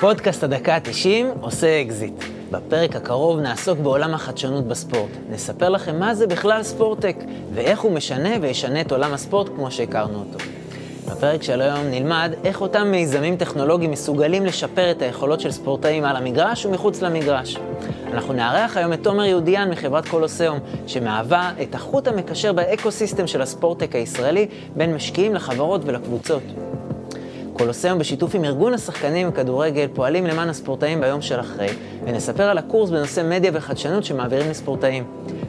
פודקאסט הדקה ה-90 עושה אקזיט. בפרק הקרוב נעסוק בעולם החדשנות בספורט. נספר לכם מה זה בכלל sport-tech, ואיך הוא משנה וישנה את עולם הספורט כמו שהכרנו אותו. בפרק של היום נלמד איך אותם מיזמים טכנולוגיים מסוגלים לשפר את היכולות של ספורטאים על המגרש ומחוץ למגרש. אנחנו נארח היום את תומר יהודיאן מחברת קולוסיאום, שמהווה את החוט המקשר ב-ecosystem של ה-sport-tech הישראלי בין משקיעים לחברות ולקבוצות. קולוסיאום בשיתוף עם ארגון השחקנים בכדורגל פועלים למען הספורטאים ביום של אחרי, ונספר על הקורס בנושא מדיה וחדשנות שמעבירים לספורטאים.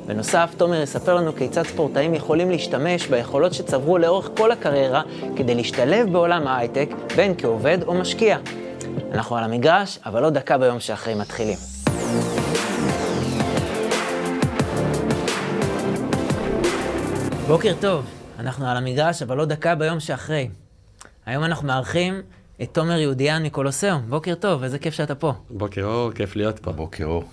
בנוסף, תומר יספר לנו כיצד ספורטאים יכולים להשתמש ביכולות שצברו לאורך כל הקריירה כדי להשתלב בעולם ההייטק, בין כעובד או משקיע. אנחנו על המגרש, אבל עוד דקה ביום שאחרי מתחילים. בוקר טוב, אנחנו על המגרש, אבל עוד דקה ביום שאחרי. היום אנחנו מארחים את תומר יהודיאן מקולוסיאום. בוקר טוב, איזה כיף שאתה פה. בוקר אור, כיף להיות פה. בוקר אור.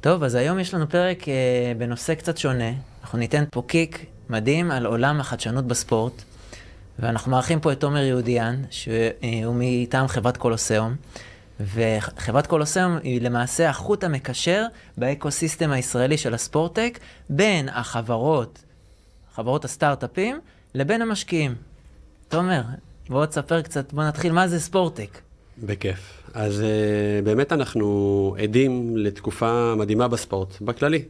טוב, אז היום יש לנו פרק אה, בנושא קצת שונה. אנחנו ניתן פה קיק מדהים על עולם החדשנות בספורט, ואנחנו מארחים פה את תומר יהודיאן, שהוא מטעם חברת קולוסיאום, וחברת קולוסיאום היא למעשה החוט המקשר באקו-סיסטם הישראלי של הספורטק בין החברות, חברות הסטארט-אפים, לבין המשקיעים. תומר, בוא תספר קצת, בוא נתחיל, מה זה ספורטק? בכיף. אז uh, באמת אנחנו עדים לתקופה מדהימה בספורט, בכללי.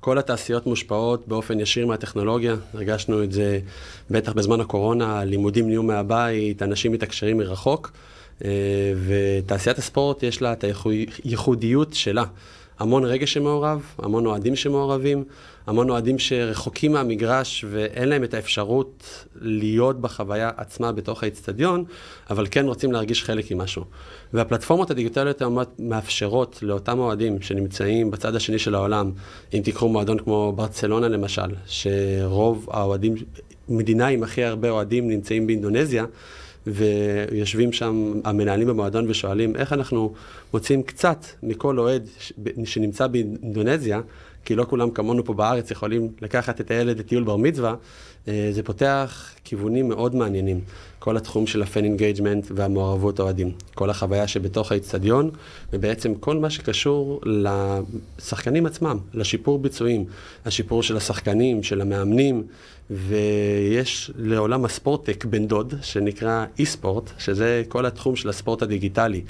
כל התעשיות מושפעות באופן ישיר מהטכנולוגיה, הרגשנו את זה בטח בזמן הקורונה, הלימודים נהיו מהבית, אנשים מתקשרים מרחוק, uh, ותעשיית הספורט יש לה את הייחודיות שלה. המון רגש שמעורב, המון אוהדים שמעורבים, המון אוהדים שרחוקים מהמגרש ואין להם את האפשרות להיות בחוויה עצמה בתוך האיצטדיון, אבל כן רוצים להרגיש חלק ממשהו. והפלטפורמות הדיגיטליות מאפשרות לאותם אוהדים שנמצאים בצד השני של העולם, אם תיקחו מועדון כמו ברצלונה למשל, שרוב האוהדים, מדינה עם הכי הרבה אוהדים נמצאים באינדונזיה, ויושבים שם המנהלים במועדון ושואלים איך אנחנו מוצאים קצת מכל אוהד שנמצא באינדונזיה, כי לא כולם כמונו פה בארץ יכולים לקחת את הילד לטיול בר מצווה, אה, זה פותח כיוונים מאוד מעניינים. כל התחום של ה-fan engagement והמעורבות אוהדים. כל החוויה שבתוך האיצטדיון, ובעצם כל מה שקשור לשחקנים עצמם, לשיפור ביצועים, השיפור של השחקנים, של המאמנים, ויש לעולם ה-sport-tech בן דוד, שנקרא e-sport, שזה כל התחום של הספורט הדיגיטלי.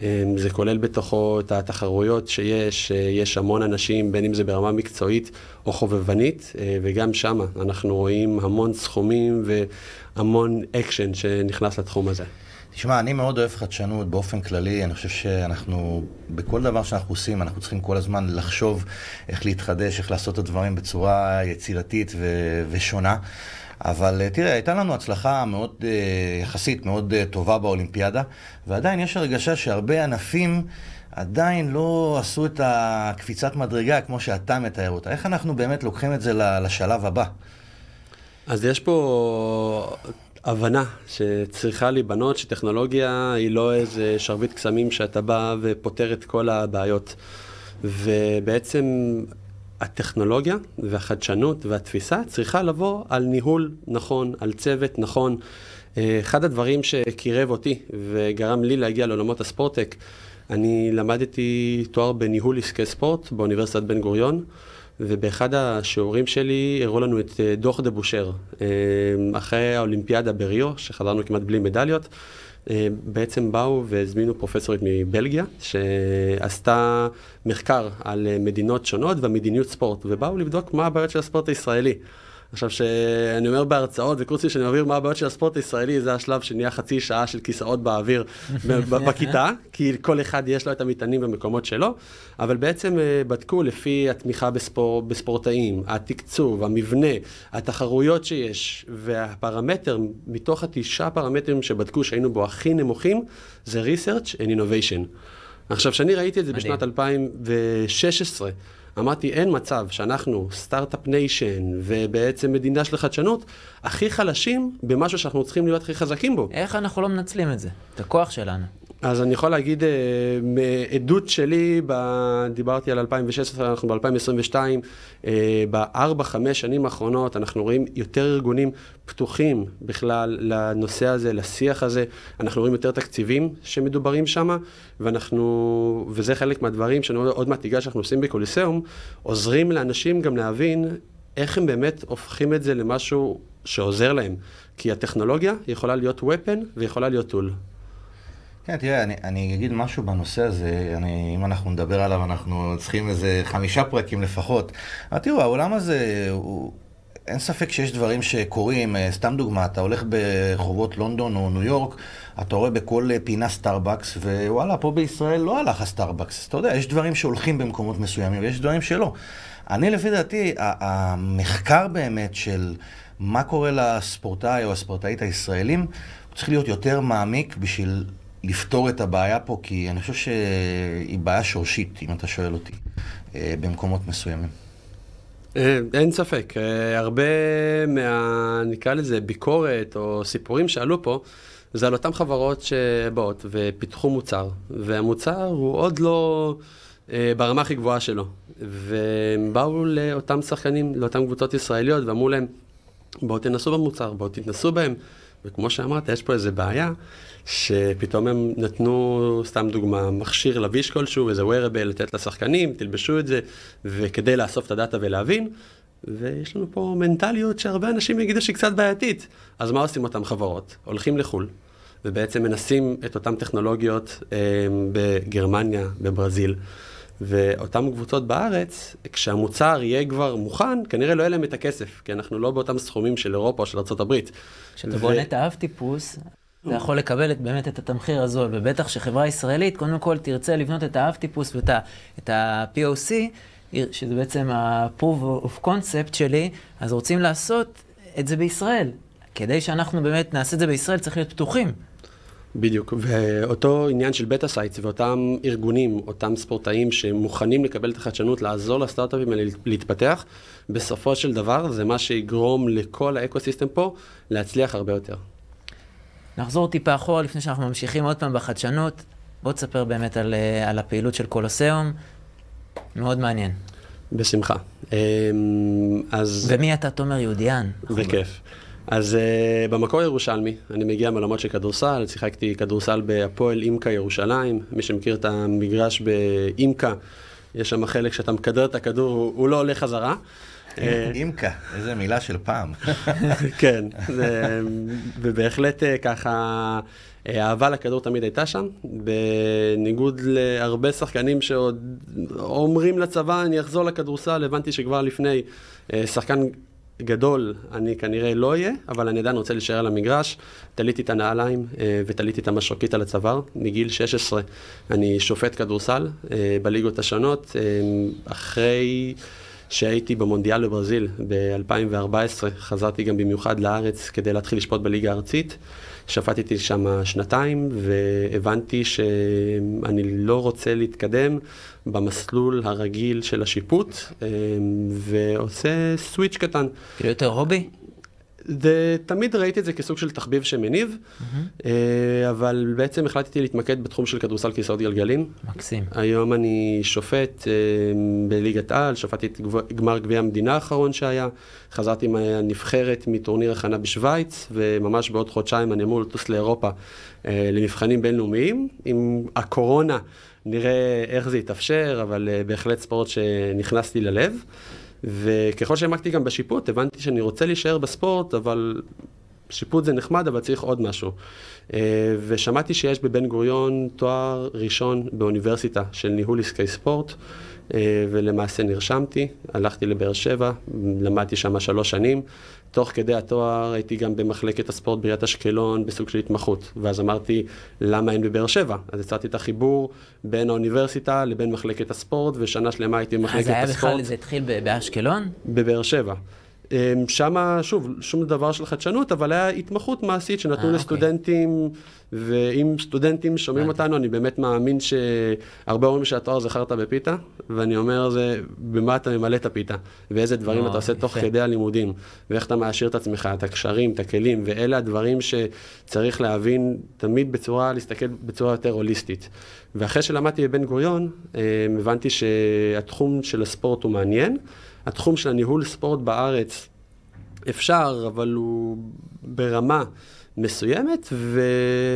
אמ, זה כולל בתוכו את התחרויות שיש, יש המון אנשים, בין אם זה ברמה מקצועית או חובבנית, אה, וגם שם אנחנו רואים המון סכומים והמון אקשן שנכנס לתחום הזה. תשמע, אני מאוד אוהב חדשנות באופן כללי, אני חושב שאנחנו, בכל דבר שאנחנו עושים, אנחנו צריכים כל הזמן לחשוב איך להתחדש, איך לעשות את הדברים בצורה יצירתית ו- ושונה. אבל אה, תראה, הייתה לנו הצלחה מאוד, אה, יחסית מאוד אה, טובה באולימפיאדה, ועדיין יש הרגשה שהרבה ענפים עדיין לא עשו את הקפיצת מדרגה כמו שאתה מתאר אותה. איך אנחנו באמת לוקחים את זה לשלב הבא? אז יש פה הבנה שצריכה להיבנות שטכנולוגיה היא לא איזה שרביט קסמים שאתה בא ופותר את כל הבעיות. ובעצם הטכנולוגיה והחדשנות והתפיסה צריכה לבוא על ניהול נכון, על צוות נכון. אחד הדברים שקירב אותי וגרם לי להגיע לעולמות הספורטק, אני למדתי תואר בניהול עסקי ספורט באוניברסיטת בן גוריון, ובאחד השיעורים שלי הראו לנו את אה, דוח דה בושר, אה, אחרי האולימפיאדה בריו, שחזרנו כמעט בלי מדליות. אה, בעצם באו והזמינו פרופסורית מבלגיה, שעשתה מחקר על מדינות שונות והמדיניות ספורט, ובאו לבדוק מה הבעיות של הספורט הישראלי. עכשיו, שאני אומר בהרצאות וקורסים שאני מעביר מה הבעיות של הספורט הישראלי, זה השלב שנהיה חצי שעה של כיסאות באוויר בכיתה, כי כל אחד יש לו את המטענים במקומות שלו, אבל בעצם אה, בדקו לפי התמיכה בספור, בספורטאים, התקצוב, המבנה, התחרויות שיש, והפרמטר, מתוך התשעה פרמטרים שבדקו שהיינו בו הכי נמוכים, זה research and innovation. עכשיו, כשאני ראיתי את זה. בשנת 2016, אמרתי, אין מצב שאנחנו startup nation ובעצם מדינה של חדשנות, הכי חלשים במשהו שאנחנו צריכים להיות הכי חזקים בו. איך אנחנו לא מנצלים את זה? את הכוח שלנו. אז אני יכול להגיד, אה, מעדות שלי, ב... דיברתי על 2016, אנחנו ב-2022, אה, בארבע, חמש שנים האחרונות, אנחנו רואים יותר ארגונים פתוחים בכלל לנושא הזה, לשיח הזה, אנחנו רואים יותר תקציבים שמדוברים שם, ואנחנו, וזה חלק מהדברים שאני עוד מעט אגע שאנחנו עושים בקוליסאום, עוזרים לאנשים גם להבין איך הם באמת הופכים את זה למשהו שעוזר להם. כי הטכנולוגיה יכולה להיות weapon ויכולה להיות tool. כן, תראה, אני, אני אגיד משהו בנושא הזה, אני, אם אנחנו נדבר עליו, אנחנו צריכים איזה חמישה פרקים לפחות. אבל תראו, העולם הזה, הוא, אין ספק שיש דברים שקורים, אה, סתם דוגמה, אתה הולך ברחובות לונדון או ניו יורק, אתה רואה בכל פינה סטארבקס, ווואלה, פה בישראל לא הלך הסטארבקס. אתה יודע, יש דברים שהולכים במקומות מסוימים ויש דברים שלא. אני, לפי דעתי, המחקר באמת של מה קורה לספורטאי או הספורטאית הישראלים, צריך להיות יותר מעמיק בשביל לפתור את הבעיה פה, כי אני חושב שהיא בעיה שורשית, אם אתה שואל אותי, אה, במקומות מסוימים. אה, אין ספק, אה, הרבה מה... נקרא לזה ביקורת או סיפורים שעלו פה, זה על אותן חברות שבאות ופיתחו מוצר, והמוצר הוא עוד לא ברמה הכי גבוהה שלו. והם באו לאותם שחקנים, לאותן קבוצות ישראליות, ואמרו להם, בואו תנסו במוצר, בואו תתנסו בהם. וכמו שאמרת, יש פה איזה בעיה, שפתאום הם נתנו, סתם דוגמה, מכשיר לביש כלשהו, איזה wearable לתת לשחקנים, תלבשו את זה, וכדי לאסוף את הדאטה ולהבין, ויש לנו פה מנטליות שהרבה אנשים יגידו שהיא קצת בעייתית. אז מה עושים אותם חברות? הולכים לחו"ל, ובעצם מנסים את אותן טכנולוגיות אה, בגרמניה, בברזיל. ואותן קבוצות בארץ, כשהמוצר יהיה כבר מוכן, כנראה לא יהיה להם את הכסף, כי אנחנו לא באותם סכומים של אירופה או של ארה"ב. כשאתה ו... בונה את האב טיפוס, אתה יכול לקבל את, באמת את התמחיר הזול, ובטח שחברה ישראלית, קודם כל תרצה לבנות את האב טיפוס ואת ה-POC, שזה בעצם ה-proof of concept שלי, אז רוצים לעשות את זה בישראל. כדי שאנחנו באמת נעשה את זה בישראל, צריך להיות פתוחים. בדיוק, ואותו עניין של beta sites ואותם ארגונים, אותם ספורטאים שמוכנים לקבל את החדשנות, לעזור לסטארט-אפים האלה להתפתח, בסופו של דבר זה מה שיגרום לכל ה-ecosystem פה להצליח הרבה יותר. נחזור טיפה אחורה לפני שאנחנו ממשיכים עוד פעם בחדשנות. בוא תספר באמת על, אה, על הפעילות של קולוסיאום, מאוד מעניין. בשמחה. אמ, אז... ומי אתה, תומר יהודיאן? בכיף. אז uh, במקור ירושלמי, אני מגיע מעולמות של כדורסל, שיחקתי כדורסל בהפועל אימקה ירושלים, מי שמכיר את המגרש באימקה, יש שם חלק שאתה מקדר את הכדור, הוא, הוא לא עולה חזרה. אה, אימקה, איזה מילה של פעם. כן, ובהחלט אה, ככה, אהבה לכדור תמיד הייתה שם, בניגוד להרבה שחקנים שעוד אומרים לצבא, אני אחזור לכדורסל, הבנתי שכבר לפני, שחקן גדול אני כנראה לא אהיה, אבל אני עדיין רוצה להישאר על המגרש. תליתי את הנעליים אה, ותליתי את המשרוקית על הצוואר. מגיל 16 אני שופט כדורסל אה, בליגות השונות. אה, אחרי שהייתי במונדיאל בברזיל ב-2014, חזרתי גם במיוחד לארץ כדי להתחיל לשפוט בליגה הארצית. שפטתי שם שנתיים והבנתי שאני לא רוצה להתקדם במסלול הרגיל של השיפוט ועושה סוויץ' קטן. כאילו יותר הובי? זה, תמיד ראיתי את זה כסוג של תחביב שמניב, mm-hmm. אבל בעצם החלטתי להתמקד בתחום של כדורסל כיסאות גלגלים. מקסים. היום אני שופט אה, בליגת על, שפטתי את גמר גביע המדינה האחרון שהיה, חזרתי מהנבחרת מטורניר הכנה בשוויץ, וממש בעוד חודשיים אני אמור לטוס לאירופה אה, למבחנים בינלאומיים. עם הקורונה נראה איך זה יתאפשר, אבל בהחלט ספורט שנכנסתי ללב. וככל שהעמקתי גם בשיפוט, הבנתי שאני רוצה להישאר בספורט, אבל שיפוט זה נחמד, אבל צריך עוד משהו. אה, ושמעתי שיש בבן גוריון תואר ראשון באוניברסיטה של ניהול עסקי ספורט, אה, ולמעשה נרשמתי, הלכתי לבאר שבע, למדתי שם שלוש שנים. תוך כדי התואר הייתי גם במחלקת הספורט בעיריית אשקלון בסוג של התמחות, ואז אמרתי, למה אין בבאר שבע? אז הצעתי את החיבור בין האוניברסיטה לבין מחלקת הספורט, ושנה שלמה הייתי במחלקת הספורט. אז היה בכלל, זה התחיל באשקלון? בבאר שבע. שם, שוב, שום דבר של חדשנות, אבל היה התמחות מעשית שנתנו אה, לסטודנטים, ואם סטודנטים שומעים אותנו, אני באמת מאמין שהרבה אומרים שהתואר זה חרטא בפיתה, ואני אומר זה, במה אתה ממלא את הפיתה, ואיזה דברים או, אתה עושה יפה. תוך כדי הלימודים, ואיך אתה מעשיר את עצמך, את הקשרים, את הכלים, ואלה הדברים שצריך להבין תמיד בצורה, להסתכל בצורה יותר הוליסטית. ואחרי שלמדתי בבן גוריון, אה, הבנתי שהתחום של הספורט הוא מעניין. התחום של הניהול ספורט בארץ אפשר, אבל הוא ברמה מסוימת, ו...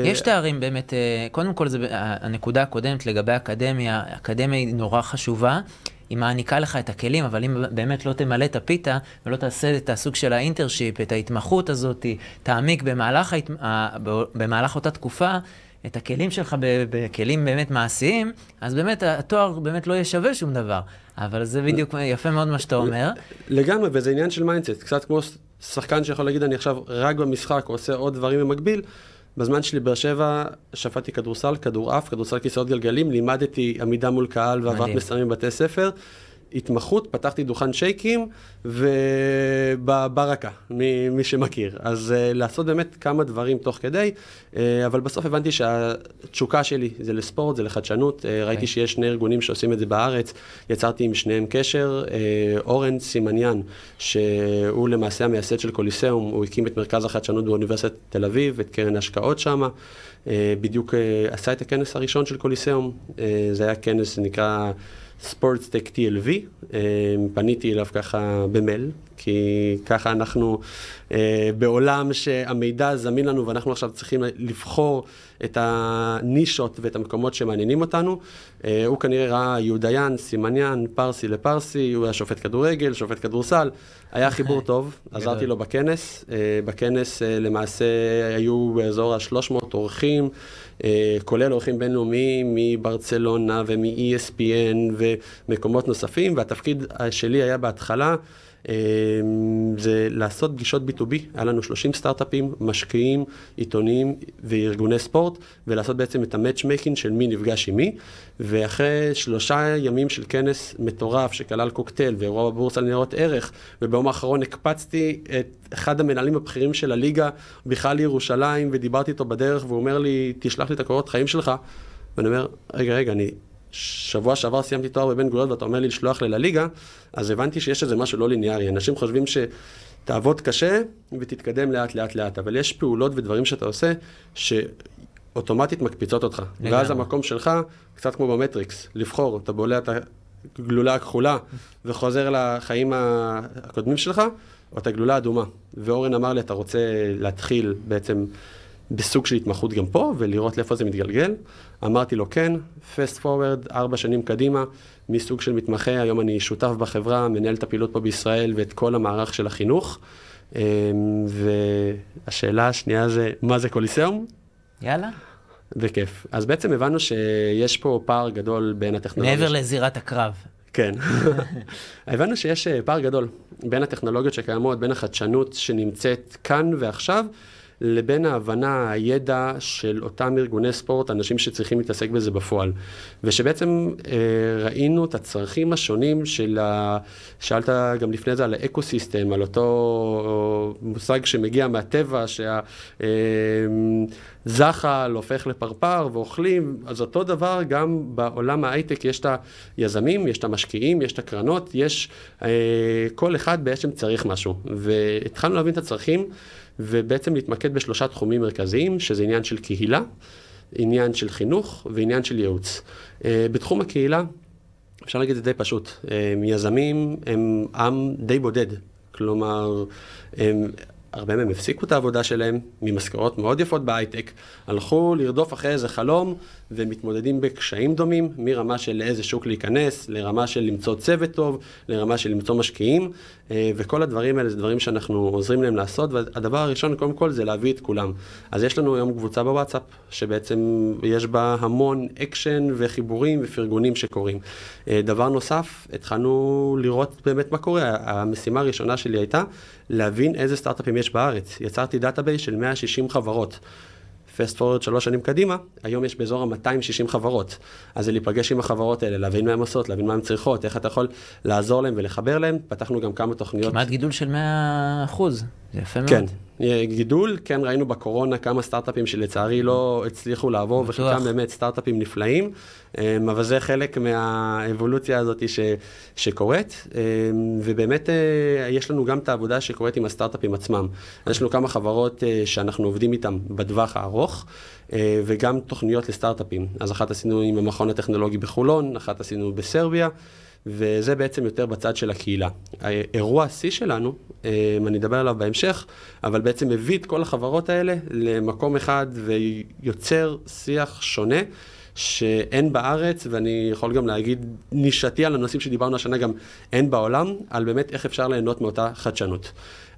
יש תארים באמת, אה, קודם כל, זה, ב- הנקודה הקודמת לגבי האקדמיה, האקדמיה היא נורא חשובה. היא מעניקה לך את הכלים, אבל אם באמת לא תמלא את הפיתה ולא תעשה את הסוג של ה-internship, את ההתמחות הזאת, תעמיק במהלך, ההת... במהלך אותה תקופה, את הכלים שלך בכלים באמת מעשיים, אז באמת התואר באמת לא יהיה שווה שום דבר. אבל זה בדיוק יפה מאוד מה שאתה אומר. לגמרי, וזה עניין של mindset, קצת כמו שחקן שיכול להגיד, אני עכשיו רק במשחק, עושה עוד דברים במקביל. בזמן שלי בבאר שבע, שפטתי כדורסל, כדורעף, כדורסל כיסאות גלגלים, לימדתי עמידה מול קהל והעברת מסרים בבתי ספר. התמחות, פתחתי דוכן שייקים וברקה, מי, שמכיר. אז uh, לעשות באמת כמה דברים תוך כדי, uh, אבל בסוף הבנתי שהתשוקה שלי זה לספורט, זה לחדשנות. Uh, ראיתי שיש שני ארגונים שעושים את זה בארץ, יצרתי עם שניהם קשר. Uh, אורן סימניאן, שהוא למעשה המייסד של קוליסאום, הוא הקים את מרכז החדשנות באוניברסיטת תל אביב, את קרן ההשקעות שמה. Uh, בדיוק uh, עשה את הכנס הראשון של קוליסאום, uh, זה היה כנס שנקרא... ספורטסטק TLV, אה, פניתי אליו ככה במייל, כי ככה אנחנו אה, בעולם שהמידע זמין לנו ואנחנו עכשיו צריכים לבחור את הנישות ואת המקומות שמעניינים אותנו. אה, הוא כנראה ראה יהודיין, סימניאן, פרסי לפרסי, הוא היה שופט כדורגל, שופט כדורסל, היה חיבור טוב, עזרתי לו בכנס. בכנס למעשה היו באזור ה-300 אורחים. אה, כולל אורחים בינלאומיים מברצלונה ומ-ESPN ומקומות נוספים, והתפקיד שלי היה בהתחלה זה לעשות פגישות B2B, היה לנו 30 סטארט-אפים, משקיעים, עיתונאים וארגוני ספורט, ולעשות בעצם את ה-matchmaking של מי נפגש עם מי, ואחרי שלושה ימים של כנס מטורף שכלל קוקטייל ואירוע בבורסה לניירות ערך, וביום האחרון הקפצתי את אחד המנהלים הבכירים של הליגה בכלל לירושלים, ודיברתי איתו בדרך, והוא אומר לי, תשלח לי את הקורות חיים שלך, ואני אומר, רגע, רגע, אני שבוע שעבר סיימתי תואר בבן גוריון ואתה אומר לי לשלוח לי לליגה, אז הבנתי שיש איזה משהו לא ליניארי. אנשים חושבים שתעבוד קשה ותתקדם לאט לאט לאט, אבל יש פעולות ודברים שאתה עושה שאוטומטית מקפיצות אותך. לגמרי. ואז המקום שלך, קצת כמו במטריקס, לבחור, אתה בולע את הגלולה הכחולה וחוזר לחיים הקודמים שלך, או את הגלולה האדומה. ואורן אמר לי, אתה רוצה להתחיל בעצם בסוג של התמחות גם פה, ולראות לאיפה זה מתגלגל. אמרתי לו, כן, fast forward, ארבע שנים קדימה, מסוג של מתמחה, היום אני שותף בחברה, מנהל את הפעילות פה בישראל ואת כל המערך של החינוך. אמ, והשאלה השנייה זה, מה זה קוליסאום? יאללה. בכיף. אז בעצם הבנו שיש פה פער גדול בין הטכנולוגיה. מעבר לזירת הקרב. כן. הבנו שיש אה, פער גדול בין הטכנולוגיות שקיימות, בין החדשנות שנמצאת כאן ועכשיו, לבין ההבנה, הידע של אותם ארגוני ספורט, אנשים שצריכים להתעסק בזה בפועל. ושבעצם אה, ראינו את הצרכים השונים של ה... שאלת גם לפני זה על ה-ecosystem, על אותו מושג שמגיע מהטבע, שהזחל הופך לפרפר ואוכלים, אז אותו דבר גם בעולם ההייטק יש את היזמים, יש את המשקיעים, יש את הקרנות, יש... אה, כל אחד בעצם צריך משהו. והתחלנו להבין את הצרכים. ובעצם להתמקד בשלושה תחומים מרכזיים, שזה עניין של קהילה, עניין של חינוך ועניין של ייעוץ. אה, בתחום הקהילה, אפשר להגיד את זה די פשוט, אה, יזמים הם עם די בודד, כלומר, הם, הרבה מהם הפסיקו את העבודה שלהם ממשכורות מאוד יפות בהייטק, הלכו לרדוף אחרי איזה חלום ומתמודדים בקשיים דומים, מרמה של לאיזה שוק להיכנס, לרמה של למצוא צוות טוב, לרמה של למצוא משקיעים, אה, וכל הדברים האלה זה דברים שאנחנו עוזרים להם לעשות, והדבר הראשון קודם כל זה להביא את כולם. אז יש לנו היום קבוצה בוואטסאפ, שבעצם יש בה המון אקשן וחיבורים ופרגונים שקורים. אה, דבר נוסף, התחלנו לראות באמת מה קורה. המשימה הראשונה שלי הייתה להבין איזה סטארט-אפים יש בארץ. יצרתי database של 160 חברות. פסט פורוד שלוש שנים קדימה, היום יש באזור ה-260 חברות. אז זה להיפגש עם החברות האלה, להבין מה הן עושות, להבין מה הן צריכות, איך אתה יכול לעזור להן ולחבר להן. פתחנו גם כמה תוכניות. כמעט גידול של 100 אחוז, זה יפה מאוד. כן, גידול, כן ראינו בקורונה כמה סטארט-אפים שלצערי לא הצליחו לעבור. וחלקם באמת סטארט-אפים נפלאים, אמ, אבל זה חלק מהאבולוציה הזאת ש, שקורית, אמ, ובאמת אה, יש לנו גם את העבודה שקורית עם הסטארט-אפים עצמם. יש לנו כמה חברות אה, שאנחנו עובדים איתן בטווח הארוך, אה, וגם תוכניות לסטארט-אפים. אז אחת עשינו עם המכון הטכנולוגי בחולון, אחת עשינו בסרביה. וזה בעצם יותר בצד של הקהילה. האירוע השיא שלנו, אה, אני אדבר עליו בהמשך, אבל בעצם מביא את כל החברות האלה למקום אחד ויוצר שיח שונה. שאין בארץ, ואני יכול גם להגיד נישתי על הנושאים שדיברנו השנה, גם אין בעולם, על באמת איך אפשר ליהנות מאותה חדשנות.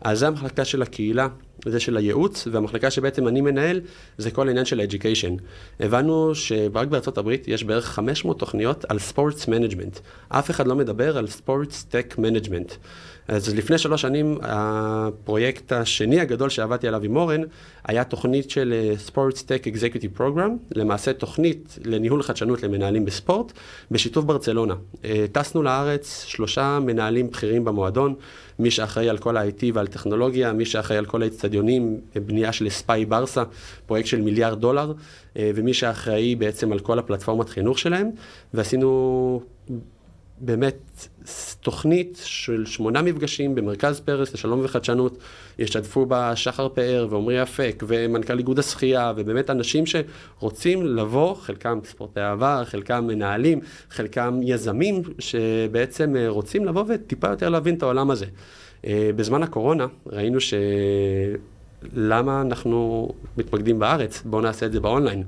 אז זה המחלקה של הקהילה, זה של הייעוץ, והמחלקה שבעצם אני מנהל, זה כל העניין של ה-Education. הבנו שרק בארצות הברית יש בערך 500 תוכניות על sports management. אף אחד לא מדבר על sports tech management. אז לפני שלוש שנים, הפרויקט השני הגדול שעבדתי עליו עם אורן, היה תוכנית של sports tech executive program, למעשה תוכנית לניהול חדשנות למנהלים בספורט, בשיתוף ברצלונה. אה, טסנו לארץ שלושה מנהלים בכירים במועדון, מי שאחראי על כל ה-IT ועל טכנולוגיה, מי שאחראי על כל האצטדיונים, בנייה של ספאי ברסה, פרויקט של מיליארד דולר, אה, ומי שאחראי בעצם על כל הפלטפורמת חינוך שלהם, ועשינו באמת תוכנית של שמונה מפגשים במרכז פרס לשלום וחדשנות, השתתפו בה שחר פאר ועמרי אפק ומנכ"ל איגוד השחייה, ובאמת אנשים שרוצים לבוא, חלקם ספורטי עבר, חלקם מנהלים, חלקם יזמים, שבעצם רוצים לבוא וטיפה יותר להבין את העולם הזה. אה, בזמן הקורונה ראינו ש... למה אנחנו מתמקדים בארץ? בואו נעשה את זה באונליין.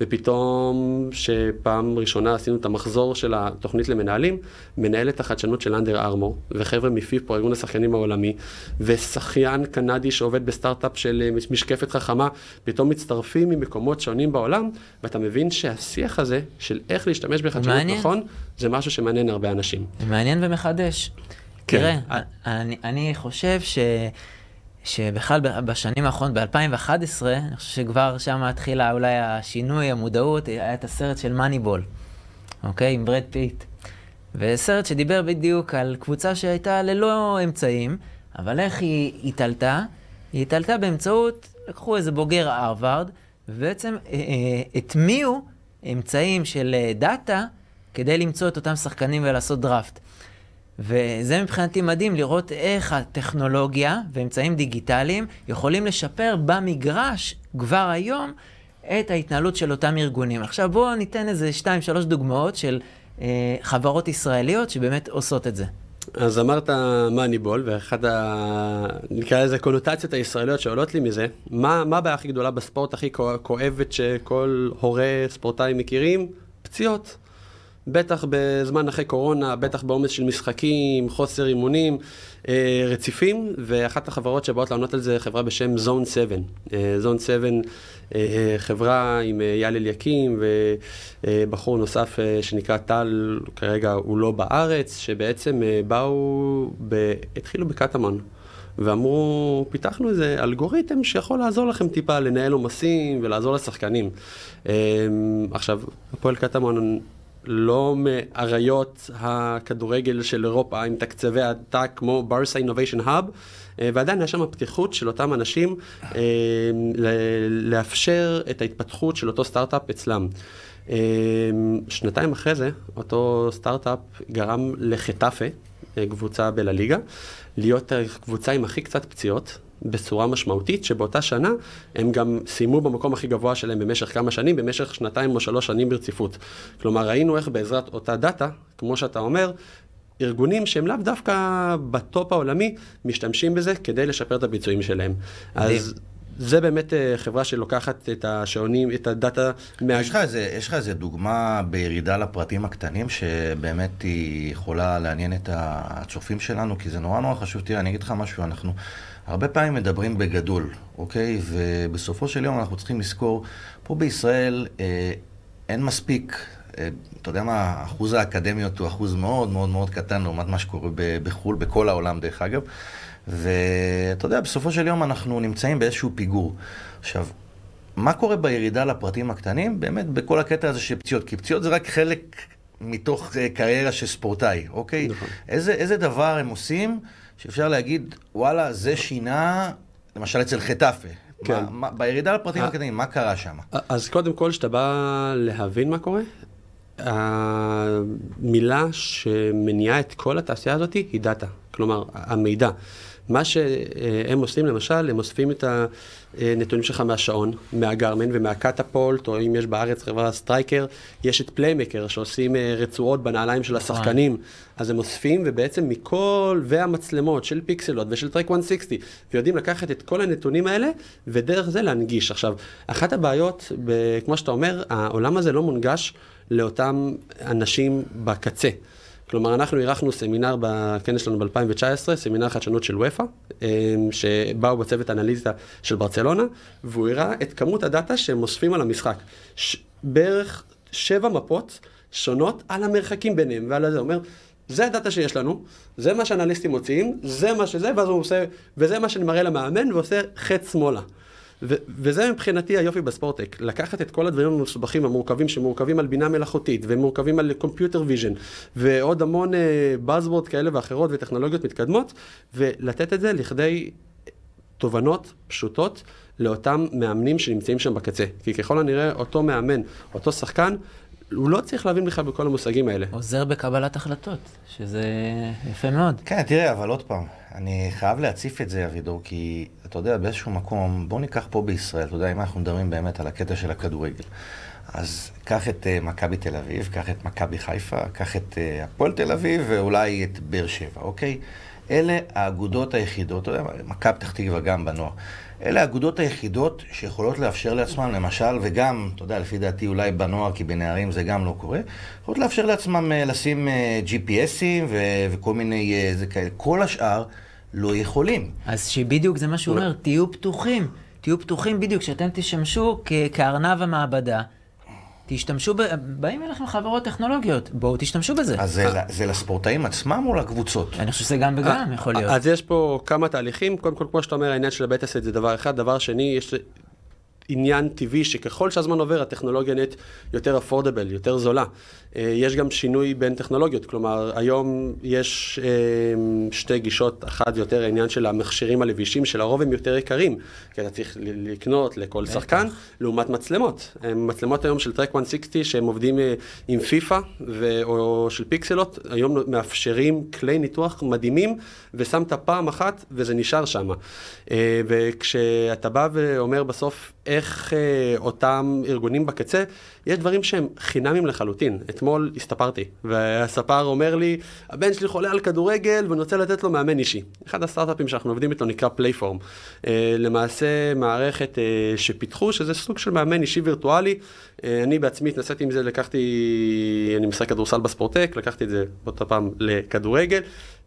ופתאום, שפעם ראשונה עשינו את המחזור של התוכנית למנהלים, מנהלת החדשנות של אנדר ארמור, וחבר'ה מפיפו, ארגון השחקנים העולמי, ושחיין קנדי שעובד בסטארט-אפ של אה, משקפת חכמה, פתאום מצטרפים ממקומות שונים בעולם, ואתה מבין שהשיח הזה, של איך להשתמש בחדשנות נכון, זה משהו שמעניין הרבה אנשים. מעניין ומחדש. כן. תראה, אני, אני חושב ש... שבכלל בשנים האחרונות, ב-2011, אני חושב שכבר שם התחילה אולי השינוי, המודעות, היה את הסרט של Moneyball, אוקיי? עם בראד פיט. וסרט שדיבר בדיוק על קבוצה שהייתה ללא אמצעים, אבל איך היא התעלתה? היא התעלתה באמצעות, לקחו איזה בוגר הרווארד, ובעצם אה, אה, הטמיעו אמצעים של אה, דאטה כדי למצוא את אותם שחקנים ולעשות דראפט. וזה מבחינתי מדהים לראות איך הטכנולוגיה ואמצעים דיגיטליים יכולים לשפר במגרש כבר היום את ההתנהלות של אותם ארגונים. עכשיו בואו ניתן איזה שתיים, שלוש דוגמאות של אה, חברות ישראליות שבאמת עושות את זה. אז אמרת מאניבול, ואחת ה... נקרא לזה קונוטציות הישראליות שעולות לי מזה, מה, מה הבעיה הכי גדולה בספורט הכי כואבת שכל הורה ספורטאי מכירים? פציעות. בטח בזמן אחרי קורונה, בטח בעומס של משחקים, חוסר אימונים אה, רציפים, ואחת החברות שבאות לענות על זה חברה בשם זון 7. זון 7, חברה עם אה, יאל אליקים ובחור נוסף אה, שנקרא טל, כרגע הוא לא בארץ, שבעצם אה, באו, ב... התחילו בקטמון. ואמרו, פיתחנו איזה אלגוריתם שיכול לעזור לכם טיפה לנהל עומסים ולעזור לשחקנים. אה, עכשיו, הפועל קטמון לא מאריות הכדורגל של אירופה עם תקציבי עתק כמו ברסה אינוביישן האב, ועדיין יש שם פתיחות של אותם אנשים אה, לאפשר את ההתפתחות של אותו סטארט-אפ אצלם. אה, שנתיים אחרי זה, אותו סטארט-אפ גרם לחטאפה, אה, קבוצה בלליגה, להיות הקבוצה עם הכי קצת פציעות, בצורה משמעותית, שבאותה שנה הם גם סיימו במקום הכי גבוה שלהם במשך כמה שנים, במשך שנתיים או שלוש שנים ברציפות. כלומר, ראינו איך בעזרת אותה דאטה, כמו שאתה אומר, ארגונים שהם לאו דווקא ב top העולמי, משתמשים בזה כדי לשפר את הביצועים שלהם. אז... זה באמת אה, חברה שלוקחת את השעונים, את הדאטה מה... יש לך איזה, יש לך איזה דוגמה בירידה לפרטים הקטנים, שבאמת היא יכולה לעניין את הצופים שלנו, כי זה נורא נורא חשוב. תראה, אני אגיד לך משהו, אנחנו הרבה פעמים מדברים בגדול, אוקיי? ובסופו של יום אנחנו צריכים לזכור, פה בישראל אה, אין מספיק, אה, אתה יודע מה, אחוז האקדמיות הוא אחוז מאוד מאוד מאוד קטן לעומת מה שקורה בחו"ל, בכל העולם דרך אגב. ואתה יודע, בסופו של יום אנחנו נמצאים באיזשהו פיגור. עכשיו, מה קורה בירידה לפרטים הקטנים? באמת, בכל הקטע הזה של פציעות, כי פציעות זה רק חלק מתוך uh, קריירה של ספורטאי, אוקיי? נכון. איזה, איזה דבר הם עושים שאפשר להגיד, וואלה, זה שינה, למשל אצל חטאפה. כן. מה, מה, בירידה לפרטים אה. הקטנים, מה קרה שם? אז קודם כל, כשאתה בא להבין מה קורה, המילה שמניעה את כל התעשייה הזאת היא data, כלומר, המידע. מה שהם עושים, למשל, הם אוספים את הנתונים שלך מהשעון, מהגרמין ומהקטפולט, או אם יש בארץ חברה סטרייקר, יש את פליימייקר שעושים אה, רצועות בנעליים של השחקנים. אז הם אוספים, ובעצם מכל, והמצלמות של פיקסלוט ושל טראק 160, ויודעים לקחת את כל הנתונים האלה, ודרך זה להנגיש. עכשיו, אחת הבעיות, כמו שאתה אומר, העולם הזה לא מונגש לאותם אנשים בקצה. כלומר, אנחנו אירחנו סמינר בכנס שלנו ב-2019, סמינר חדשנות של ופא, שבאו בצוות אנליזה של ברצלונה, והוא הראה את כמות הדאטה שהם אוספים על המשחק. ש... בערך שבע מפות שונות על המרחקים ביניהם ועל זה. אומר, זה הדאטה שיש לנו, זה מה שאנליסטים מוציאים, זה מה שזה, ואז הוא עושה, וזה מה שאני מראה למאמן, ועושה חץ שמאלה. ו- וזה מבחינתי היופי ב sports tech, לקחת את כל הדברים המסובכים המורכבים שמורכבים על בינה מלאכותית ומורכבים על computer vision ועוד המון uh, buzzword כאלה ואחרות וטכנולוגיות מתקדמות ולתת את זה לכדי תובנות פשוטות לאותם מאמנים שנמצאים שם בקצה. כי ככל הנראה אותו מאמן, אותו שחקן, הוא לא צריך להבין בכלל בכל המושגים האלה. עוזר בקבלת החלטות, שזה יפה מאוד. כן, תראה, אבל עוד פעם, אני חייב להציף את זה, אבידור, כי אתה יודע, באיזשהו מקום, בוא ניקח פה בישראל, אתה יודע, אם אנחנו מדברים באמת על הקטע של הכדורגל, אז קח את uh, מכבי תל אביב, קח את מכבי חיפה, קח את uh, הפועל תל אביב ואולי את באר שבע, אוקיי? אלה האגודות היחידות, אתה יודע, מכבי פתח תקווה גם בנוער. אלה האגודות היחידות שיכולות לאפשר לעצמם, למשל, וגם, אתה יודע, לפי דעתי אולי בנוער, כי בנערים זה גם לא קורה, יכולות לאפשר לעצמם uh, לשים uh, GPSים ו- וכל מיני, uh, זה כאלה. כל השאר לא יכולים. אז שבדיוק זה מה שהוא אומר, תהיו פתוחים. תהיו פתוחים בדיוק, שאתם תשמשו כ- כארנב המעבדה. תשתמשו, ב... באים אליכם חברות טכנולוגיות, בואו תשתמשו בזה. אז זה, זה לספורטאים עצמם או לקבוצות? אני חושב שזה גם וגם יכול להיות. אז יש פה כמה תהליכים, קודם כל, כמו שאתה אומר, העניין של הבטה סט זה דבר אחד, דבר שני, יש עניין טבעי שככל שהזמן עובר, הטכנולוגיה נהיית יותר אפורדבל, יותר זולה. אה, יש גם שינוי בין טכנולוגיות, כלומר, היום יש אה, שתי גישות, אחת יותר העניין של המכשירים הלבישים, שלרוב הם יותר יקרים, כי אתה צריך לקנות לכל שחקן, לעומת מצלמות. מצלמות היום של טרק 160, שהם עובדים אה, עם פיפא או של פיקסלות, היום מאפשרים כלי ניתוח מדהימים, ושמת פעם אחת וזה נשאר שם. אה, וכשאתה בא ואומר בסוף, איך אה, אותם ארגונים בקצה, יש דברים שהם חינמים לחלוטין. אתמול הסתפרתי, והספר אומר לי, הבן שלי חולה על כדורגל ואני רוצה לתת לו מאמן אישי. אחד הסטארט-אפים שאנחנו עובדים איתו נקרא פלייפורם. אה, למעשה מערכת אה, שפיתחו, שזה סוג של מאמן אישי וירטואלי. אה, אני בעצמי התנסיתי עם זה, לקחתי, אני משחק כדורסל בספורטק, לקחתי את זה באותה פעם לכדורגל.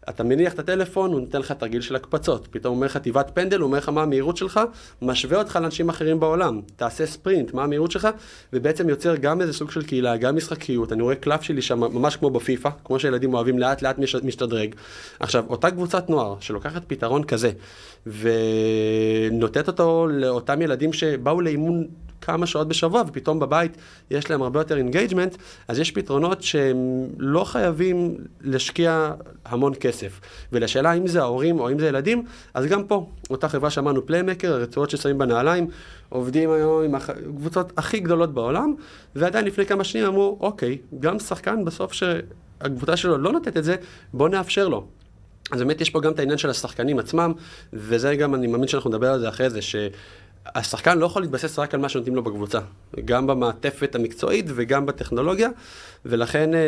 אתה מניח את הטלפון, הוא נותן לך תרגיל של הקפצות. פתאום הוא אומר לך תיבת פנדל, הוא אומר לך מה המהירות שלך, משווה אותך לאנשים אחרים בעולם. תעשה ספרינט, מה המהירות שלך, ובעצם יוצר גם איזה סוג של קהילה, גם משחקיות. אני רואה קלף שלי שם, ממש כמו בפיפא, כמו שילדים אוהבים לאט לאט מש- משתדרג. עכשיו, אותה קבוצת נוער שלוקחת פתרון כזה, ונותנת אותו לאותם ילדים שבאו לאימון כמה שעות בשבוע, ופתאום בבית יש להם הרבה יותר engagement, אז יש פתרונות שהם לא חייבים להשקיע המון כסף. ולשאלה אם זה ההורים או אם זה ילדים, אז גם פה, אותה חברה שאמרנו פליימקר, הרצועות ששמים בנעליים, עובדים היום עם הקבוצות הכי גדולות בעולם, ועדיין לפני כמה שנים אמרו, אוקיי, גם שחקן בסוף שהקבוצה שלו לא נותנת את זה, בוא נאפשר לו. אז באמת יש פה גם את העניין של השחקנים עצמם, וזה גם, אני מאמין שאנחנו נדבר על זה אחרי זה, שהשחקן לא יכול להתבסס רק על מה שנותנים לו בקבוצה, גם במעטפת המקצועית וגם בטכנולוגיה, ולכן אה,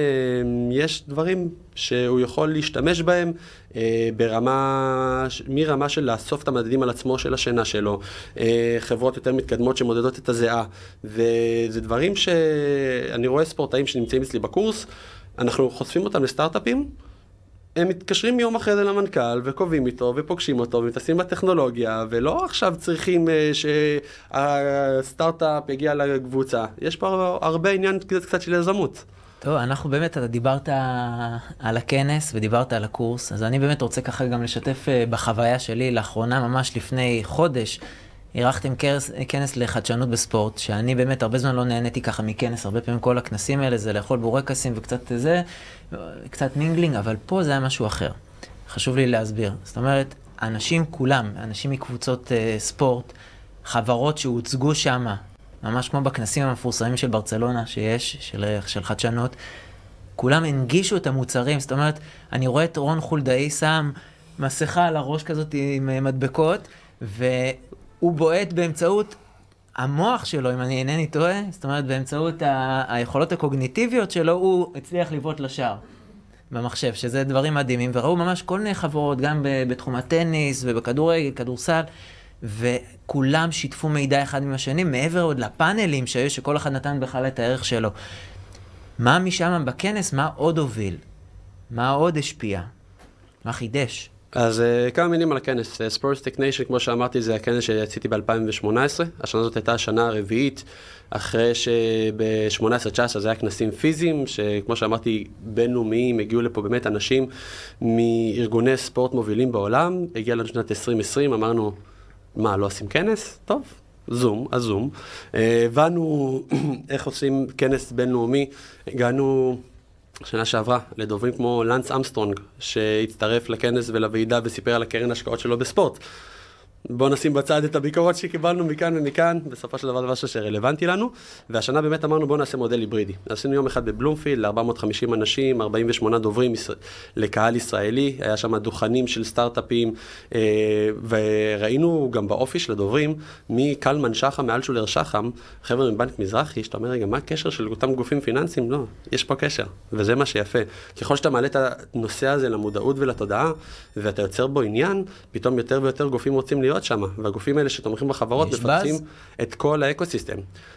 יש דברים שהוא יכול להשתמש בהם אה, ברמה, מרמה של לאסוף את המדדים על עצמו של השינה שלו, אה, חברות יותר מתקדמות שמודדות את הזיעה, וזה דברים שאני רואה ספורטאים שנמצאים אצלי בקורס, אנחנו חושפים אותם לסטארט-אפים, הם מתקשרים יום אחרי זה למנכ"ל, וקובעים איתו, ופוגשים אותו, ומתעסקים בטכנולוגיה, ולא עכשיו צריכים uh, שהסטארט-אפ יגיע לקבוצה. יש פה הרבה עניין קצת, קצת של יזמות. טוב, אנחנו באמת, אתה דיברת על הכנס ודיברת על הקורס, אז אני באמת רוצה ככה גם לשתף אה, בחוויה שלי. לאחרונה, ממש לפני חודש, אירחתם כנס, לחדשנות בספורט, שאני באמת הרבה זמן לא נהניתי ככה מכנס, הרבה פעמים כל הכנסים האלה זה לאכול בורקסים וקצת זה, קצת mingling, אבל פה זה היה משהו אחר. חשוב לי להסביר. זאת אומרת, אנשים כולם, אנשים מקבוצות uh, ספורט, חברות שהוצגו שם, ממש כמו בכנסים המפורסמים של ברצלונה שיש, של, של חדשנות, כולם הנגישו את המוצרים, זאת אומרת, אני רואה את רון חולדאי שם מסכה על הראש כזאת עם מדבקות, והוא בועט באמצעות המוח שלו, אם אני אינני טועה, זאת אומרת, באמצעות ה- היכולות הקוגניטיביות שלו, הוא הצליח לבעוט לשער. במחשב, שזה דברים מדהימים, וראו ממש כל מיני חברות, גם בתחום הטניס ובכדורגל, כדורסל, וכולם שיתפו מידע אחד עם השני, מעבר עוד לפאנלים שהיו, שכל אחד נתן בכלל את הערך שלו. מה משם בכנס, מה עוד הוביל? מה עוד השפיע? מה חידש? אז uh, כמה מילים על הכנס. ספורטסטק uh, ניישן, כמו שאמרתי, זה הכנס שעשיתי ב-2018. השנה הזאת הייתה השנה הרביעית, אחרי שב-18-19 זה היה כנסים פיזיים, שכמו שאמרתי, בינלאומיים, הגיעו לפה באמת אנשים מארגוני ספורט מובילים בעולם. הגיע לנו שנת 2020, אמרנו, מה, לא עושים כנס? טוב, זום, אז זום. אה, הבנו איך עושים כנס בינלאומי, הגענו שנה שעברה לדוברים כמו לנס אמסטרונג, שהצטרף לכנס ולוועידה וסיפר על הקרן השקעות שלו בספורט. בואו נשים בצד את הביקורות שקיבלנו מכאן ומכאן, בסופו של דבר דבר שרלוונטי לנו, והשנה באמת אמרנו בואו נעשה מודל היברידי. עשינו יום אחד בבלומפילד, ל-450 אנשים, 48 דוברים לקהל ישראלי, היה שם דוכנים של סטארט-אפים, אה, וראינו גם באופי של הדוברים, מקלמן שחם, מאלשולר שחם, חבר'ה מבנק מזרחי, שאתה אומר, רגע, מה הקשר של אותם גופים פיננסיים? לא, יש פה קשר, וזה מה שיפה. ככל שאתה מעלה את הנושא הזה למודעות ולתודעה, ואתה יוצר בו עניין, פתאום יותר ויותר גופים רוצים להיות להיות שם, והגופים האלה שתומכים בחברות מפתחים את כל האקוסיסטם.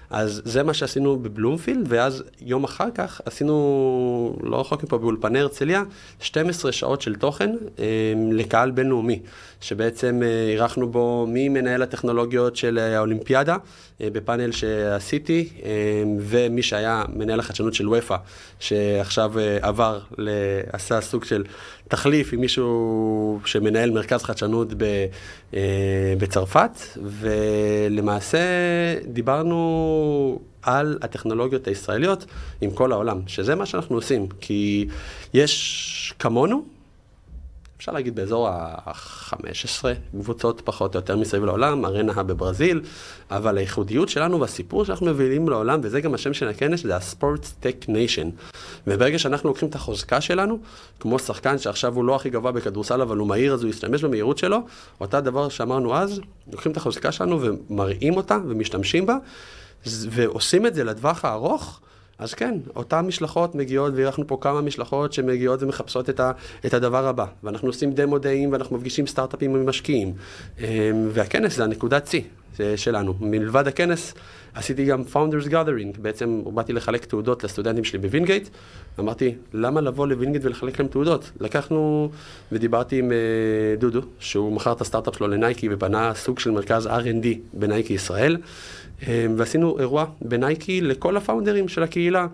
אז זה מה שעשינו בבלומפילד, ואז יום אחר כך עשינו, לא רחוק מפה, באולפני הרצליה, 12 שעות של תוכן אה, לקהל בינלאומי, שבעצם אה, אירחנו בו ממנהל הטכנולוגיות של האולימפיאדה, אה, בפאנל שעשיתי, אה, ומי שהיה מנהל החדשנות של ופא, שעכשיו אה, עבר, עשה סוג של תחליף עם מישהו שמנהל מרכז חדשנות בצרפת, ולמעשה דיברנו על הטכנולוגיות הישראליות עם כל העולם, שזה מה שאנחנו עושים, כי יש כמונו, אפשר להגיד באזור ה-15 קבוצות פחות או יותר מסביב לעולם, ארנה בברזיל, אבל הייחודיות שלנו והסיפור שאנחנו מביאים לעולם, וזה גם השם של הכנס, זה ה-Sports Tech Nation. וברגע שאנחנו לוקחים את החוזקה שלנו, כמו שחקן שעכשיו הוא לא הכי גבוה בכדורסל, אבל הוא מהיר, אז הוא ישתמש במהירות שלו, אותה דבר שאמרנו אז, לוקחים את החוזקה שלנו ומראים אותה ומשתמשים בה, ועושים את זה לטווח הארוך. אז כן, אותן משלחות מגיעות, ואירחנו פה כמה משלחות שמגיעות ומחפשות את, ה, את הדבר הבא. ואנחנו עושים demo day ים, ואנחנו מפגישים סטארט-אפים עם משקיעים. אמ, והכנס זה הנקודת שיא שלנו. מלבד הכנס, עשיתי גם Founders Gathering. בעצם באתי לחלק תעודות לסטודנטים שלי בווינגייט. אמרתי, למה לבוא לווינגייט ולחלק להם תעודות? לקחנו ודיברתי עם uh, דודו, שהוא מכר את הסטארט-אפ שלו לנייקי ובנה סוג של מרכז R&D בנייקי ישראל. אמ, ועשינו אירוע בנייקי לכל ה founder ים של הקהילה.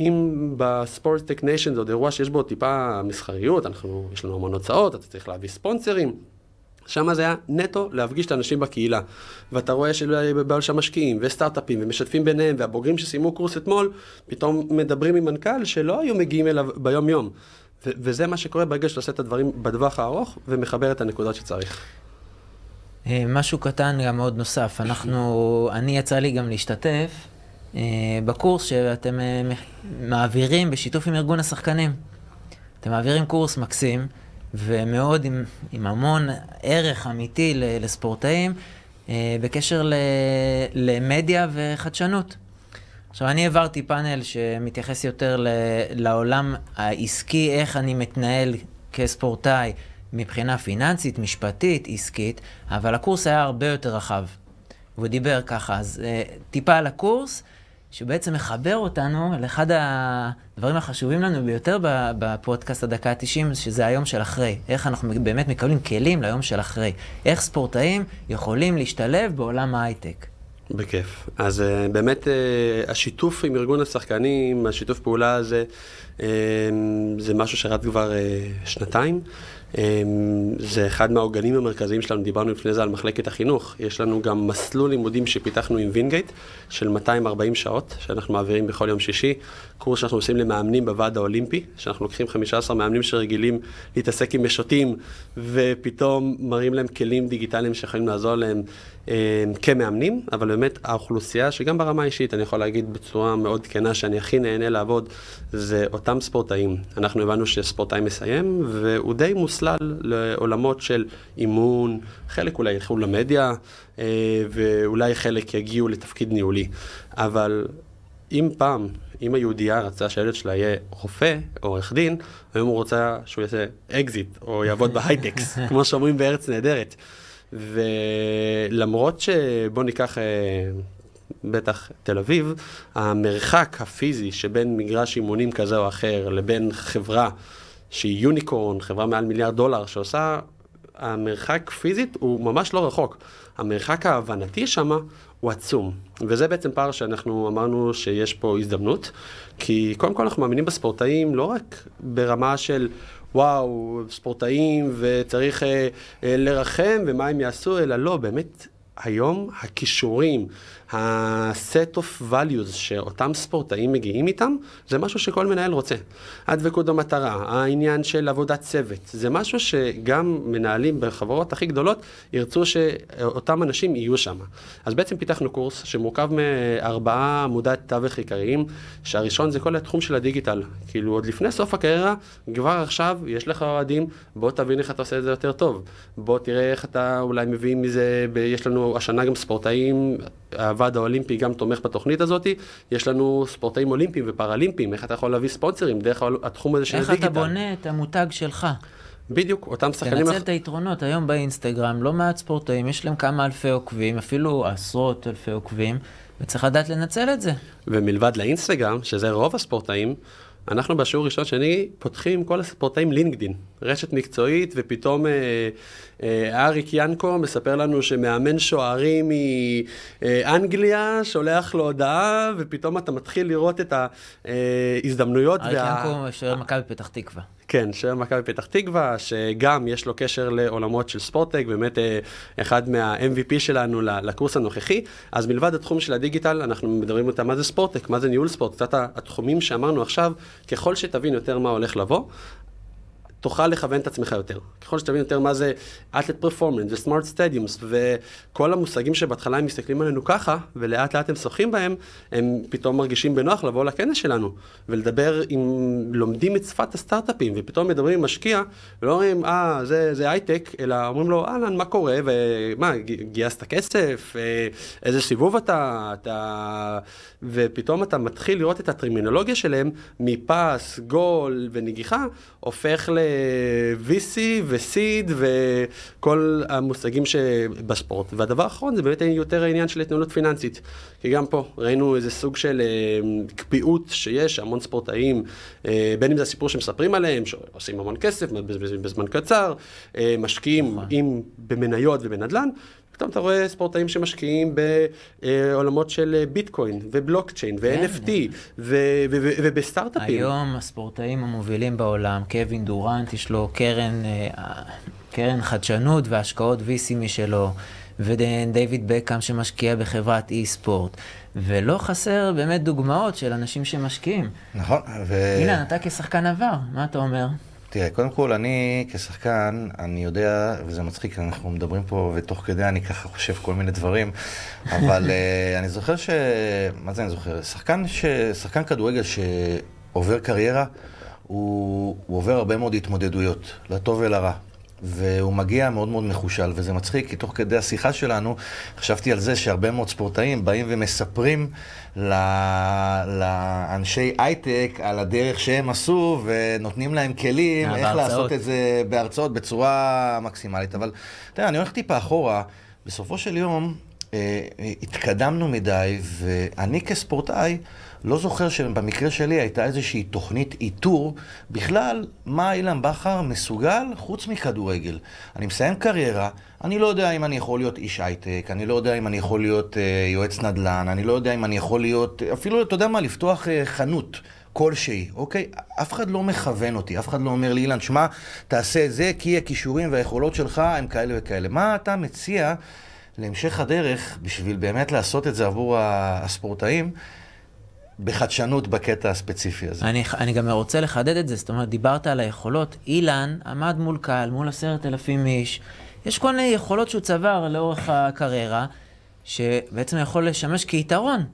אם בספורט טק ניישן זה עוד אירוע שיש בו טיפה מסחריות, אנחנו, יש לנו המון הוצאות, אתה צריך להביא ספונסרים. שם זה היה נטו להפגיש את האנשים בקהילה. ואתה רואה שבאו שם משקיעים וסטארט-אפים ומשתפים ביניהם, והבוגרים שסיימו קורס אתמול, פתאום מדברים עם מנכ"ל שלא היו מגיעים אליו ביום-יום. וזה מה שקורה ברגע שאתה עושה את הדברים בטווח הארוך ומחבר את הנקודות שצריך. אה, משהו קטן גם מאוד נוסף, אנחנו, אני יצא לי גם להשתתף אה, בקורס שאתם אה, מעבירים בשיתוף עם ארגון השחקנים. אתם מעבירים קורס מקסים ומאוד עם, עם המון ערך אמיתי לספורטאים בקשר ל, למדיה וחדשנות. עכשיו, אני העברתי פאנל שמתייחס יותר ל, לעולם העסקי, איך אני מתנהל כספורטאי. מבחינה פיננסית, משפטית, עסקית, אבל הקורס היה הרבה יותר רחב. והוא דיבר ככה, אז uh, טיפה על הקורס, שבעצם מחבר אותנו לאחד הדברים החשובים לנו ביותר בפודקאסט הדקה ה-90, שזה היום של אחרי. איך אנחנו באמת מקבלים כלים ליום של אחרי. איך ספורטאים יכולים להשתלב בעולם ההייטק. בכיף. אז uh, באמת uh, השיתוף עם ארגון השחקנים, השיתוף פעולה הזה, uh, זה משהו שרץ כבר uh, שנתיים. זה אחד מהעוגנים המרכזיים שלנו, דיברנו לפני זה על מחלקת החינוך. יש לנו גם מסלול לימודים שפיתחנו עם וינגייט של 240 שעות, שאנחנו מעבירים בכל יום שישי. קורס שאנחנו עושים למאמנים בוועד האולימפי, שאנחנו לוקחים 15 מאמנים שרגילים להתעסק עם משוטים, ופתאום מראים להם כלים דיגיטליים שיכולים לעזור להם אה, כמאמנים, אבל באמת האוכלוסייה, שגם ברמה האישית, אני יכול להגיד בצורה מאוד כנה, שאני הכי נהנה לעבוד, זה אותם ספורטאים. אנחנו הבנו שספורטאי מסיים, והוא די מוסלל לעולמות של אימון, חלק אולי ילכו למדיה, אה, ואולי חלק יגיעו לתפקיד ניהולי. אבל אם פעם אמא יהודייה רצתה שהילד שלה יהיה רופא או עורך דין, היום הוא רוצה שהוא יעשה אקזיט או יעבוד בהייטקס, כמו שאומרים בארץ נהדרת. ולמרות שבוא ניקח אה, בטח תל אביב, המרחק הפיזי שבין מגרש אימונים כזה או אחר לבין חברה שהיא יוניקורן, חברה מעל מיליארד דולר, שעושה, המרחק פיזית הוא ממש לא רחוק. המרחק ההבנתי שמה הוא עצום. וזה בעצם פער שאנחנו אמרנו שיש פה הזדמנות, כי קודם כל אנחנו מאמינים בספורטאים לא רק ברמה של וואו, ספורטאים וצריך אה, אה, לרחם ומה הם יעשו, אלא לא, באמת היום הכישורים, ה-set of values שאותם ספורטאים מגיעים איתם, זה משהו שכל מנהל רוצה. הדבקות במטרה, העניין של עבודת צוות, זה משהו שגם מנהלים בחברות הכי גדולות ירצו שאותם אנשים יהיו שם. אז בעצם פיתחנו קורס שמורכב מארבעה עמודי תווך עיקריים, שהראשון זה כל התחום של הדיגיטל. כאילו עוד לפני סוף הקריירה, כבר עכשיו יש לך אוהדים, בוא תבין איך אתה עושה את זה יותר טוב. בוא תראה איך אתה אולי מביא מזה, יש לנו השנה גם ספורטאים, הוועד האולימפי גם תומך בתוכנית הזאת. יש לנו ספורטאים אולימפיים ופראלימפיים, איך אתה יכול להביא ספונסרים דרך התחום הזה של איך הדיגיטל. איך אתה בונה את המותג שלך? בדיוק, אותם שחקנים... תנצל את היתרונות, היום באינסטגרם, לא מעט ספורטאים, יש להם כמה אלפי עוקבים, אפילו עשרות אלפי עוקבים, וצריך לדעת לנצל את זה. ומלבד לאינסטגרם, שזה רוב הספורטאים, אנחנו בשיעור ראשון שני פותחים כל הספורטאים לינקדין, רשת מקצועית, ופתאום אה, אה, אריק ינקו מספר לנו שמאמן שוערים מאנגליה שולח לו הודעה, ופתאום אתה מתחיל לראות את ההזדמנויות. אריק וה... ינקו שוער מכבי פתח תקווה. כן, שוער מכבי פתח תקווה, שגם יש לו קשר לעולמות של ספורטק, באמת אה, אחד מה-MVP שלנו לקורס הנוכחי. אז מלבד התחום של הדיגיטל, אנחנו מדברים איתה מה זה ספורטק, מה זה ניהול ספורט, קצת התחומים שאמרנו עכשיו, ככל שתבין יותר מה הולך לבוא, תוכל לכוון את עצמך יותר. ככל שתבין יותר מה זה אתלט פרפורמנס וסמארט סטדיומס וכל המושגים שבהתחלה הם מסתכלים עלינו ככה, ולאט לאט הם שוחים בהם, הם פתאום מרגישים בנוח לבוא לכנס שלנו, ולדבר עם, לומדים את שפת הסטארט-אפים, ופתאום מדברים עם משקיע, ולא אומרים, אה, זה, זה הייטק, אלא אומרים לו, אהלן, מה קורה, ומה, גייסת כסף, אה, איזה סיבוב אתה, אתה... ופתאום אתה מתחיל לראות את הטרמינולוגיה שלהם, מפס, גול ונגיחה, הופך ל... VC וסיד וכל המושגים שבספורט. והדבר האחרון זה באמת יותר העניין של התנהלות פיננסית. כי גם פה ראינו איזה סוג של אה, קפיאות שיש, המון ספורטאים, אה, בין אם זה הסיפור שמספרים עליהם, שעושים המון כסף בזמן קצר, אה, משקיעים נכון. עם במניות ובנדל"ן, פתאום אתה רואה ספורטאים שמשקיעים בעולמות של ביטקוין ובלוקצ'יין ו-NFT ובסטארט-אפים. היום הספורטאים המובילים בעולם, קווין דורנט, יש לו קרן, אה, קרן חדשנות והשקעות VC משלו. ודייוויד בקאם שמשקיע בחברת אי-ספורט. ולא חסר באמת דוגמאות של אנשים שמשקיעים. נכון, ו... אילן, אתה כשחקן עבר, מה אתה אומר? תראה, קודם כל, אני כשחקן, אני יודע, וזה מצחיק, אנחנו מדברים פה, ותוך כדי אני ככה חושב כל מיני דברים, אבל uh, אני זוכר ש... מה זה אני זוכר? שחקן, ש... שחקן כדורגל שעובר קריירה, הוא, הוא עובר הרבה מאוד התמודדויות, לטוב ולרע. והוא מגיע מאוד מאוד מחושל, וזה מצחיק, כי תוך כדי השיחה שלנו חשבתי על זה שהרבה מאוד ספורטאים באים ומספרים לאנשי הייטק על הדרך שהם עשו, ונותנים להם כלים איך בהרצאות. לעשות את זה בהרצאות בצורה מקסימלית. אבל תראה, אני הולך טיפה אחורה, בסופו של יום אה, התקדמנו מדי, ואני כספורטאי, לא זוכר שבמקרה שלי הייתה איזושהי תוכנית איתור בכלל מה אילן בכר מסוגל חוץ מכדורגל. אני מסיים קריירה, אני לא יודע אם אני יכול להיות איש הייטק, אני לא יודע אם אני יכול להיות uh, יועץ נדל"ן, אני לא יודע אם אני יכול להיות, אפילו, אתה יודע מה, לפתוח uh, חנות. כלשהי, אוקיי? אף אחד לא מכוון אותי, אף אחד לא אומר לי, אילן, שמע, תעשה את זה, כי הכישורים והיכולות שלך הם כאלה וכאלה. מה אתה מציע להמשך הדרך, בשביל באמת לעשות את זה עבור הספורטאים, בחדשנות בקטע הספציפי הזה? אני, אני גם רוצה לחדד את זה, זאת אומרת, דיברת על היכולות. אילן עמד מול קהל, מול עשרת אלפים איש. יש כל מיני יכולות שהוא צבר לאורך הקריירה, שבעצם יכול לשמש כיתרון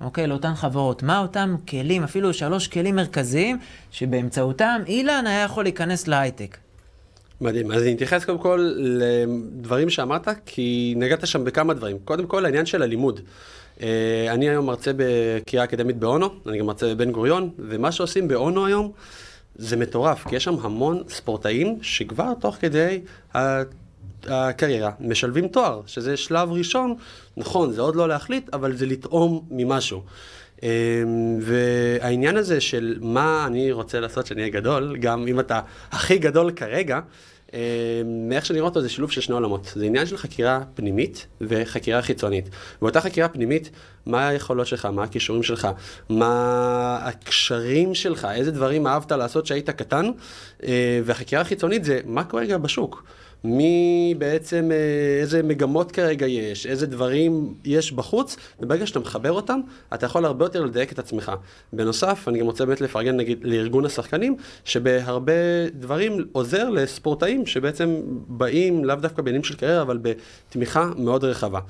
אוקיי? לאותן חברות. מה אותם כלים, אפילו שלוש כלים מרכזיים, שבאמצעותם אילן היה יכול להיכנס להייטק. מדהים. אז אני אתייחס קודם כל לדברים שאמרת, כי נגעת שם בכמה דברים. קודם כל, העניין של הלימוד. אה, אני היום מרצה בקריאה אקדמית באונו, אני גם מרצה בבן גוריון, ומה שעושים באונו היום זה מטורף, כי יש שם המון ספורטאים שכבר תוך כדי הקריירה, משלבים תואר, שזה שלב ראשון, נכון, זה עוד לא להחליט, אבל זה לטעום ממשהו. אמ, והעניין הזה של מה אני רוצה לעשות שאני אהיה גדול, גם אם אתה הכי גדול כרגע, מאיך שאני רואה אותו זה שילוב של שני עולמות. זה עניין של חקירה פנימית וחקירה חיצונית. באותה חקירה פנימית, מה היכולות שלך, מה הכישורים שלך, מה הקשרים שלך, איזה דברים אהבת לעשות שהיית קטן, אה, והחקירה חיצונית זה מה קורה רגע בשוק. מי בעצם, אה, איזה מגמות כרגע יש, איזה דברים יש בחוץ, וברגע שאתה מחבר אותם, אתה יכול הרבה יותר לדייק את עצמך. בנוסף, אני גם רוצה באמת לפרגן נגיד לארגון השחקנים, שבהרבה דברים עוזר לספורטאים שבעצם באים לאו דווקא בעניינים של קריירה, אבל בתמיכה מאוד רחבה.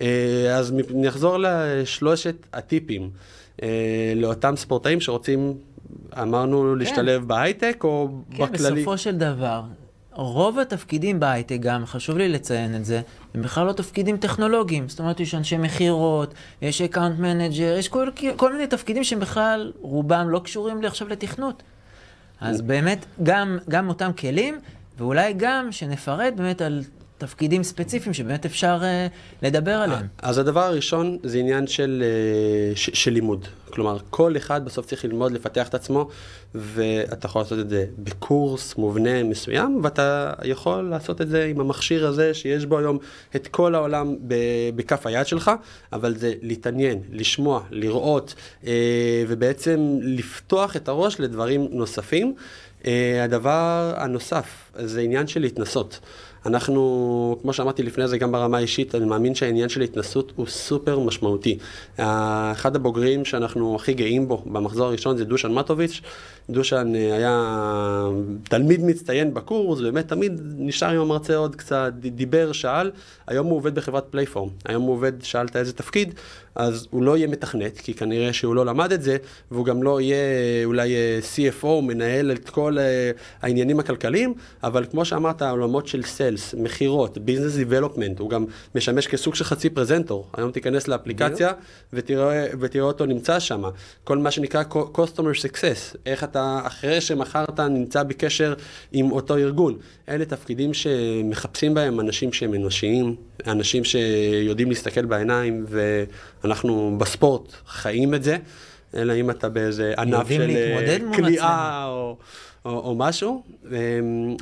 אה, אז נחזור לשלושת הטיפים אה, לאותם ספורטאים שרוצים, אמרנו, כן. להשתלב בהייטק או כן, בכללי. כן, בסופו של דבר. רוב התפקידים בהייטק גם, חשוב לי לציין את זה, הם בכלל לא תפקידים טכנולוגיים. זאת אומרת, יש אנשי מכירות, יש account manager, יש כל, כל מיני תפקידים שהם בכלל, רובם לא קשורים עכשיו לתכנות. אז באמת, גם, גם אותם כלים, ואולי גם שנפרט באמת על תפקידים ספציפיים שבאמת אפשר uh, לדבר עליהם. אז הדבר הראשון זה עניין של, uh, ש, של לימוד. כלומר, כל אחד בסוף צריך ללמוד, לפתח את עצמו, ואתה יכול לעשות את זה בקורס מובנה מסוים, ואתה יכול לעשות את זה עם המכשיר הזה, שיש בו היום את כל העולם בכף היד שלך, אבל זה להתעניין, לשמוע, לראות, uh, ובעצם לפתוח את הראש לדברים נוספים. Uh, הדבר הנוסף זה עניין של להתנסות. אנחנו, כמו שאמרתי לפני זה, גם ברמה האישית, אני מאמין שהעניין של התנסות הוא סופר משמעותי. אחד הבוגרים שאנחנו הכי גאים בו במחזור הראשון זה דושן מטוביץ'. דושן אה, היה תלמיד מצטיין בקורס, באמת תמיד נשאר עם המרצה עוד קצת, דיבר, שאל. היום הוא עובד בחברת Playform. היום הוא עובד, שאלת איזה תפקיד, אז הוא לא יהיה מתכנת, כי כנראה שהוא לא למד את זה, והוא גם לא יהיה אולי אה, CFO, מנהל את כל אה, העניינים הכלכליים, אבל כמו שאמרת, עולמות של sales, מכירות, business development, הוא גם משמש כסוג של חצי פרזנטור. היום תיכנס לאפליקציה ותראה, ותראה אותו נמצא שם. כל מה שנקרא Customer Success, איך אתה אחרי שמכרת נמצא בקשר עם אותו ארגון. אלה תפקידים שמחפשים בהם אנשים שהם אנושיים, אנשים שיודעים להסתכל בעיניים, ואנחנו בספורט חיים את זה, אלא אם אתה באיזה ענף של כליאה או... או, או משהו,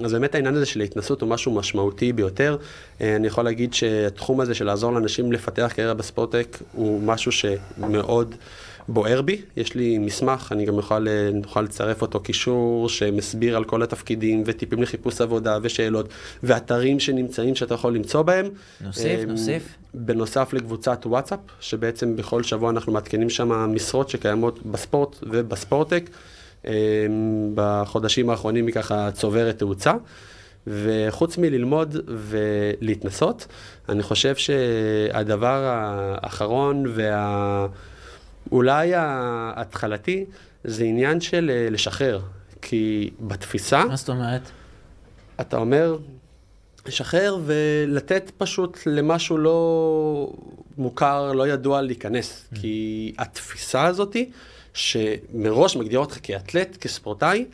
אז באמת העניין הזה של ההתנסות הוא משהו משמעותי ביותר. אני יכול להגיד שהתחום הזה של לעזור לאנשים לפתח קריירה בספורטק הוא משהו שמאוד בוער בי. יש לי מסמך, אני גם יכול, אוכל לצרף אותו קישור שמסביר על כל התפקידים וטיפים לחיפוש עבודה ושאלות ואתרים שנמצאים שאתה יכול למצוא בהם. נוסיף, נוסיף. בנוסף לקבוצת וואטסאפ, שבעצם בכל שבוע אנחנו מעדכנים שם משרות שקיימות בספורט ובספורטק. בחודשים האחרונים היא ככה צוברת תאוצה. וחוץ מללמוד ולהתנסות, אני חושב שהדבר האחרון והאולי ההתחלתי זה עניין של אה, לשחרר. כי בתפיסה... מה זאת אומרת? אתה אומר, לשחרר ולתת פשוט למשהו לא מוכר, לא ידוע להיכנס. Mm. כי התפיסה הזאתי... שמראש מגדיר אותך כאתלט, כספורטאי,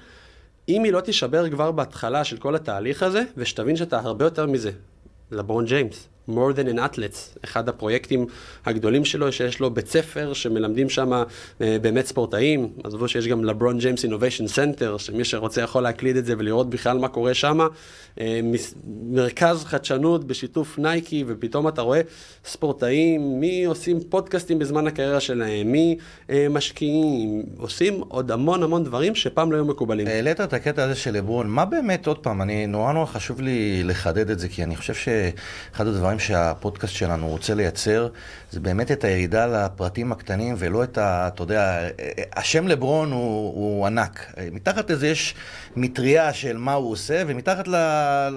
אם היא לא תישבר כבר בהתחלה של כל התהליך הזה, ושתבין שאתה הרבה יותר מזה. לברון ג'יימס, more than an athletes, אחד הפרויקטים הגדולים שלו, שיש לו בית ספר שמלמדים שם אה, באמת ספורטאים, עזבו שיש גם לברון ג'יימס Innovation Center, שמי שרוצה יכול להקליד את זה ולראות בכלל מה קורה שם, אה, מרכז חדשנות בשיתוף נייקי, ופתאום אתה רואה ספורטאים, שעושים פודקאסטים בזמן הקריירה שלהם, מי אה, משקיעים, עושים עוד המון המון דברים שפעם לא היו מקובלים. העלית את הקטע הזה של לברון, מה באמת, עוד פעם, אני נורא נורא חשוב לי לחדד את זה, כי אני חושב שאחד הדברים שהפודקאסט שלנו רוצה לייצר, זה באמת את הירידה לפרטים הקטנים, ולא את ה... אתה יודע, השם לברון הוא, הוא ענק. מתחת לזה יש מטריה של מה הוא עושה, ומתחת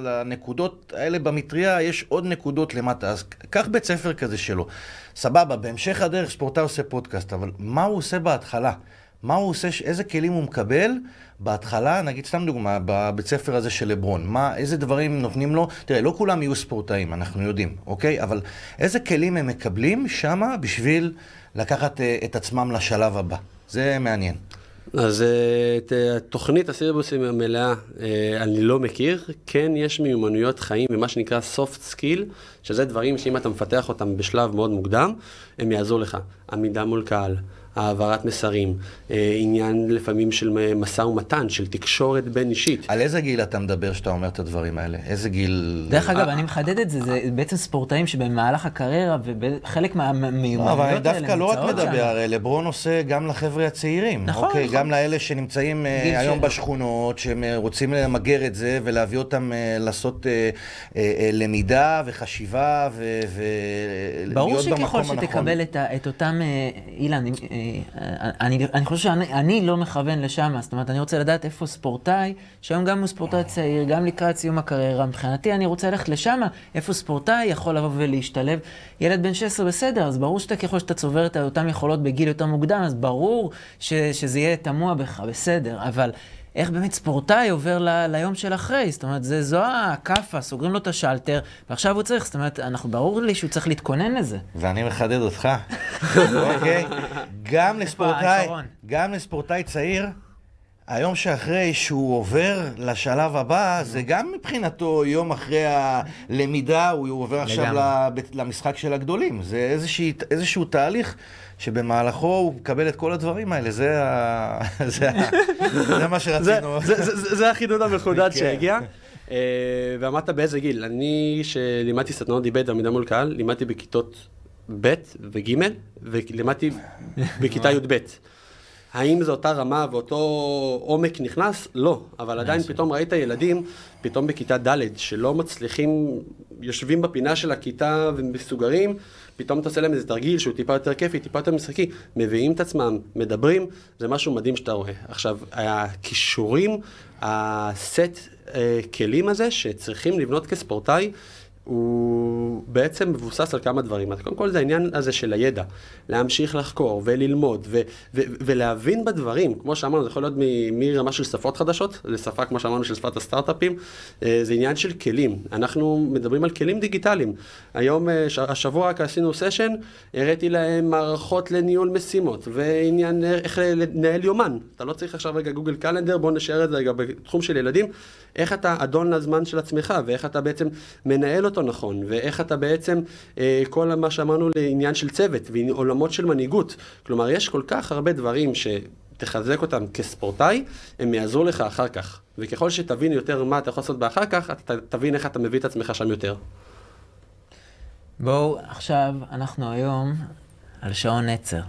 לנקודות האלה במטריה יש עוד נקודות למטה. אז קח בית ספר כזה שלו. סבבה, בהמשך הדרך ספורטאי עושה פודקאסט, אבל מה הוא עושה בהתחלה? מה הוא עושה, איזה כלים הוא מקבל בהתחלה, נגיד סתם דוגמה, בבית ספר הזה של לברון, מה, איזה דברים נותנים לו, תראה, לא כולם יהיו ספורטאים, אנחנו יודעים, אוקיי? אבל איזה כלים הם מקבלים שמה בשביל לקחת אה, את עצמם לשלב הבא? זה מעניין. אז את תוכנית הסירבוסים המלאה אני לא מכיר, כן יש מיומנויות חיים ומה שנקרא soft skill, שזה דברים שאם אתה מפתח אותם בשלב מאוד מוקדם, הם יעזרו לך. עמידה מול קהל. העברת מסרים, אה, עניין לפעמים של משא ומתן, של תקשורת בין אישית. על איזה גיל אתה מדבר שאתה אומר את הדברים האלה? איזה גיל... דרך אגב, אני מחדד את זה, זה בעצם ספורטאים שבמהלך הקריירה, וחלק מהמיומנויות האלה נמצאות שם. אבל דווקא לא רק מדבר, הרי לברון עושה גם לחבר'ה הצעירים. נכון, אוקיי, נכון. גם לאלה שנמצאים אה, היום בשכונות, שהם אה, רוצים למגר את זה ולהביא אותם לעשות למידה וחשיבה ולהיות במקום הנכון. ברור שככל שתקבל את אותם, אילן, אני, אני חושב שאני לא מכוון לשם, זאת אומרת, אני רוצה לדעת איפה ספורטאי, שהיום גם הוא ספורטאי צעיר, גם לקראת סיום הקריירה, מבחינתי אני רוצה ללכת לשם, איפה ספורטאי יכול לבוא ולהשתלב. ילד בן 16 בסדר, אז ברור שאתה ככל שאתה צובר את אותן יכולות בגיל יותר מוקדם, אז ברור ש, שזה יהיה תמוה בך, בסדר, אבל... איך באמת ספורטאי עובר ל, ליום של אחרי, זאת אומרת, זה, זו הכאפה, סוגרים לו את השלטר, ועכשיו הוא צריך, זאת אומרת, אנחנו, ברור לי שהוא צריך להתכונן לזה. ואני מחדד אותך, אוקיי? גם לספורטאי, גם לספורטאי צעיר, היום שאחרי שהוא עובר לשלב הבא, זה גם מבחינתו יום אחרי הלמידה, הוא עובר עכשיו למשחק של הגדולים. זה איזשהו תהליך שבמהלכו הוא מקבל את כל הדברים האלה, זה, ה... זה, ה... זה מה שרצינו. זה, זה, זה, זה החידוד המחודד כן. שהגיע. אה, ואמרת באיזה גיל? אני, שלימדתי סדנאות debate ועמידה מול קהל, לימדתי בכיתות ב' וג' ולימדתי בכיתה י"ב. האם זו אותה רמה ואותו עומק נכנס? לא. אבל עדיין פתאום ראית ילדים, פתאום בכיתה ד', שלא מצליחים, יושבים בפינה של הכיתה ומסוגרים, פתאום אתה עושה להם איזה תרגיל שהוא טיפה יותר כיפי, טיפה יותר משחקי, מביאים את עצמם, מדברים, זה משהו מדהים שאתה רואה. עכשיו, הכישורים, הסט אה, כלים הזה שצריכים לבנות כספורטאי, הוא בעצם מבוסס על כמה דברים. קודם כל זה העניין הזה של הידע, להמשיך לחקור וללמוד ו- ו- ולהבין בדברים, כמו שאמרנו, זה יכול להיות מרמה של שפות חדשות לשפה, כמו שאמרנו, של שפת הסטארט-אפים, אה, זה עניין של כלים. אנחנו מדברים על כלים דיגיטליים. היום, אה, השבוע רק עשינו סשן, הראיתי להם מערכות לניהול משימות, ועניין איך לנהל יומן. אתה לא צריך עכשיו רגע גוגל קלנדר, בוא נשאר את זה רגע בתחום של ילדים, איך אתה אדון לזמן של עצמך, ואיך אתה בעצם מנהל אותו נכון, ואיך אתה בעצם, אה, כל מה שאמרנו לעניין של צוות, ועולמות של מנהיגות. כלומר, יש כל כך הרבה דברים שתחזק אותם כספורטאי, הם יעזרו לך אחר כך. וככל שתבין יותר מה אתה יכול לעשות באחר כך, אתה תבין איך אתה מביא את עצמך שם יותר. בואו, עכשיו, אנחנו היום על שעון נצר.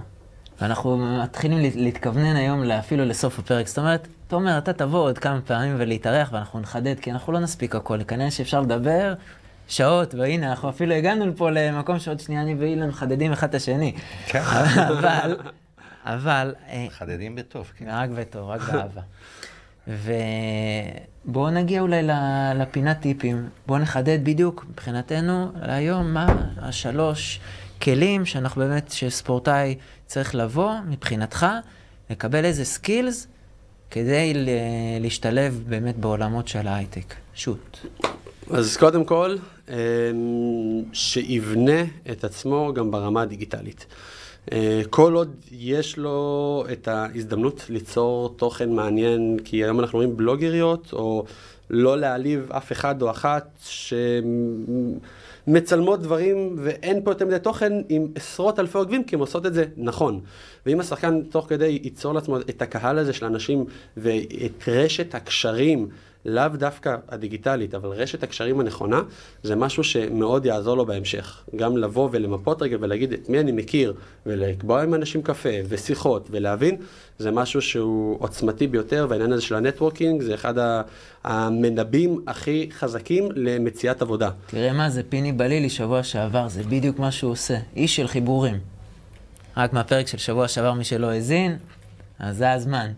ואנחנו מתחילים להתכוונן היום אפילו לסוף הפרק. זאת אומרת, תומר, אתה תבוא עוד כמה פעמים ולהתארח ואנחנו נחדד, כי אנחנו לא נספיק הכל. כנראה שאפשר לדבר שעות, והנה, אנחנו אפילו הגענו לפה למקום שעוד שנייה אני ואילן מחדדים אחד את השני. כן. אבל, אבל... אה, מחדדים בטוב, כן. רק בטוב, רק באהבה. ובואו נגיע אולי לפינת טיפים. בואו נחדד בדיוק מבחינתנו להיום מה השלוש כלים שאנחנו באמת, שספורטאי צריך לבוא מבחינתך, לקבל איזה סקילס כדי להשתלב באמת בעולמות של ההייטק. שוט. אז קודם כל, שיבנה את עצמו גם ברמה הדיגיטלית. אה, כל עוד יש לו את ההזדמנות ליצור תוכן מעניין, כי היום אנחנו רואים בלוגריות, או לא להעליב אף אחד או אחת מצלמות דברים ואין פה יותר מדי תוכן עם עשרות אלפי עוקבים, כי הן עושות את זה נכון. ואם השחקן תוך כדי ייצור לעצמו את הקהל הזה של אנשים ואת רשת הקשרים, לאו דווקא הדיגיטלית, אבל רשת הקשרים הנכונה, זה משהו שמאוד יעזור לו בהמשך. גם לבוא ולמפות רגע ולהגיד את מי אני מכיר, ולקבוע עם אנשים קפה ושיחות ולהבין, זה משהו שהוא עוצמתי ביותר, והעניין הזה של ה networking זה אחד המנבאים הכי חזקים למציאת עבודה. תראה מה זה, פיני בלילי שבוע שעבר, זה בדיוק מה שהוא עושה. איש של חיבורים. רק מהפרק של שבוע שעבר, מי שלא האזין, אז זה הזמן.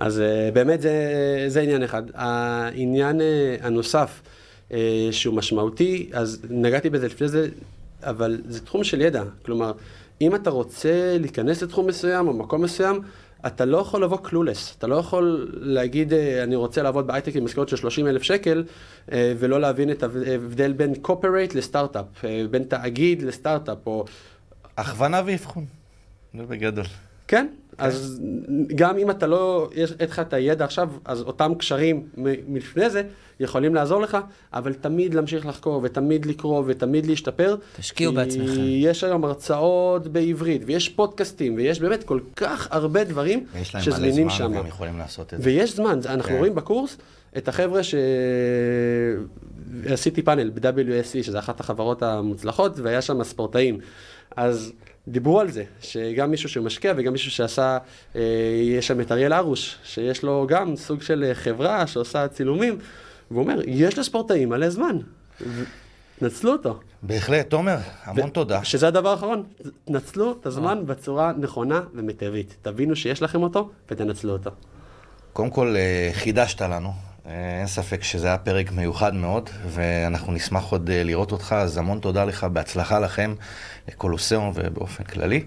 אז אה, באמת זה, זה עניין אחד. העניין אה, הנוסף אה, שהוא משמעותי, אז נגעתי בזה לפני זה, אבל זה תחום של ידע. כלומר, אם אתה רוצה להיכנס לתחום מסוים או מקום מסוים, אתה לא יכול לבוא clueless, אתה לא יכול להגיד, אני רוצה לעבוד בהייטק עם משכורת של 30 אלף שקל, ולא להבין את ההבדל בין corporate לסטארט-אפ, בין תאגיד לסטארט-אפ, או... הכוונה ואבחון, זה בגדול. כן, אז גם אם אתה לא, יש לך את הידע עכשיו, אז אותם קשרים מלפני זה יכולים לעזור לך, אבל תמיד להמשיך לחקור, ותמיד לקרוא, ותמיד להשתפר. תשקיעו בעצמכם. יש היום הרצאות בעברית, ויש פודקאסטים, ויש באמת כל כך הרבה דברים שזמינים שם. ויש להם מלא זמן והם יכולים לעשות את זה. ויש זמן, אנחנו כן. רואים בקורס את החבר'ה ש... עשיתי פאנל ב-WSC, שזה אחת החברות המוצלחות, והיה שם ספורטאים. אז... דיברו על זה, שגם מישהו שמשקיע וגם מישהו שעשה, אה, יש שם את אריאל הרוש, שיש לו גם סוג של אה, חברה שעושה צילומים, והוא אומר, יש לספורטאים מלא זמן, נצלו אותו. בהחלט, תומר, המון תודה. שזה הדבר האחרון, נצלו את הזמן בצורה נכונה ומיטבית. תבינו שיש לכם אותו ותנצלו אותו. קודם כל, אה, חידשת לנו, אין ספק שזה היה פרק מיוחד מאוד, ואנחנו נשמח עוד אה, לראות אותך, אז המון תודה לך, בהצלחה לכם, קולוסיאום ובאופן כללי.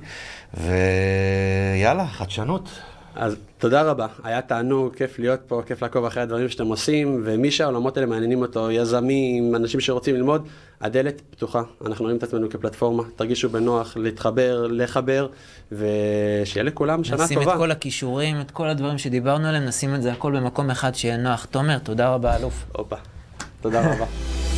ויאללה, חדשנות. אז תודה רבה, היה תענוג, כיף להיות פה, כיף לעקוב אחרי הדברים שאתם עושים, ומי שהעולמות האלה מעניינים אותו, יזמים, אנשים שרוצים ללמוד, הדלת פתוחה. אנחנו רואים את עצמנו כפלטפורמה, תרגישו בנוח להתחבר, לחבר, ושיהיה לכולם שנה נשים טובה. נשים את כל הכישורים, את כל הדברים שדיברנו עליהם, נשים את זה הכל במקום אחד שיהיה נוח. תומר, תודה רבה, אלוף. הופה, תודה רבה.